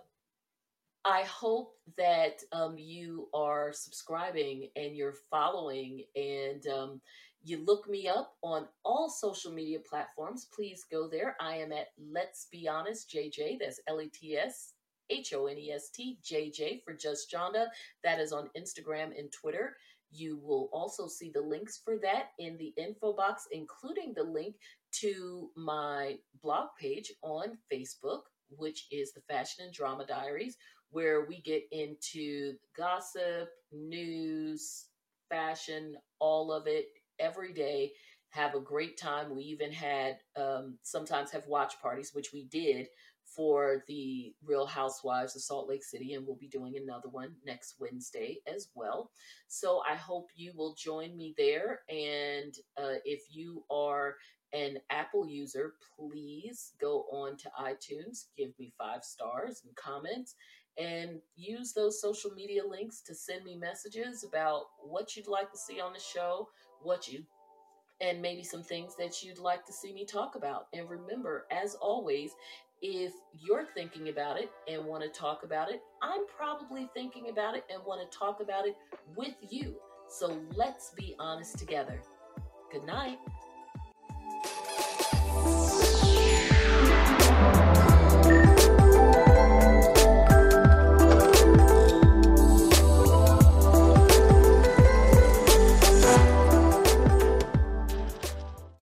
I hope that um, you are subscribing and you're following and um, you look me up on all social media platforms. Please go there. I am at Let's Be Honest JJ. That's L E T S H O N E S T J J for Just Jonda. That is on Instagram and Twitter. You will also see the links for that in the info box, including the link to my blog page on Facebook, which is the Fashion and Drama Diaries, where we get into gossip, news, fashion, all of it every day. Have a great time. We even had um, sometimes have watch parties, which we did for the Real Housewives of Salt Lake City, and we'll be doing another one next Wednesday as well. So I hope you will join me there. And uh, if you are an Apple user, please go on to iTunes, give me five stars and comments, and use those social media links to send me messages about what you'd like to see on the show, what you and maybe some things that you'd like to see me talk about. And remember, as always, if you're thinking about it and want to talk about it, I'm probably thinking about it and want to talk about it with you. So let's be honest together. Good night.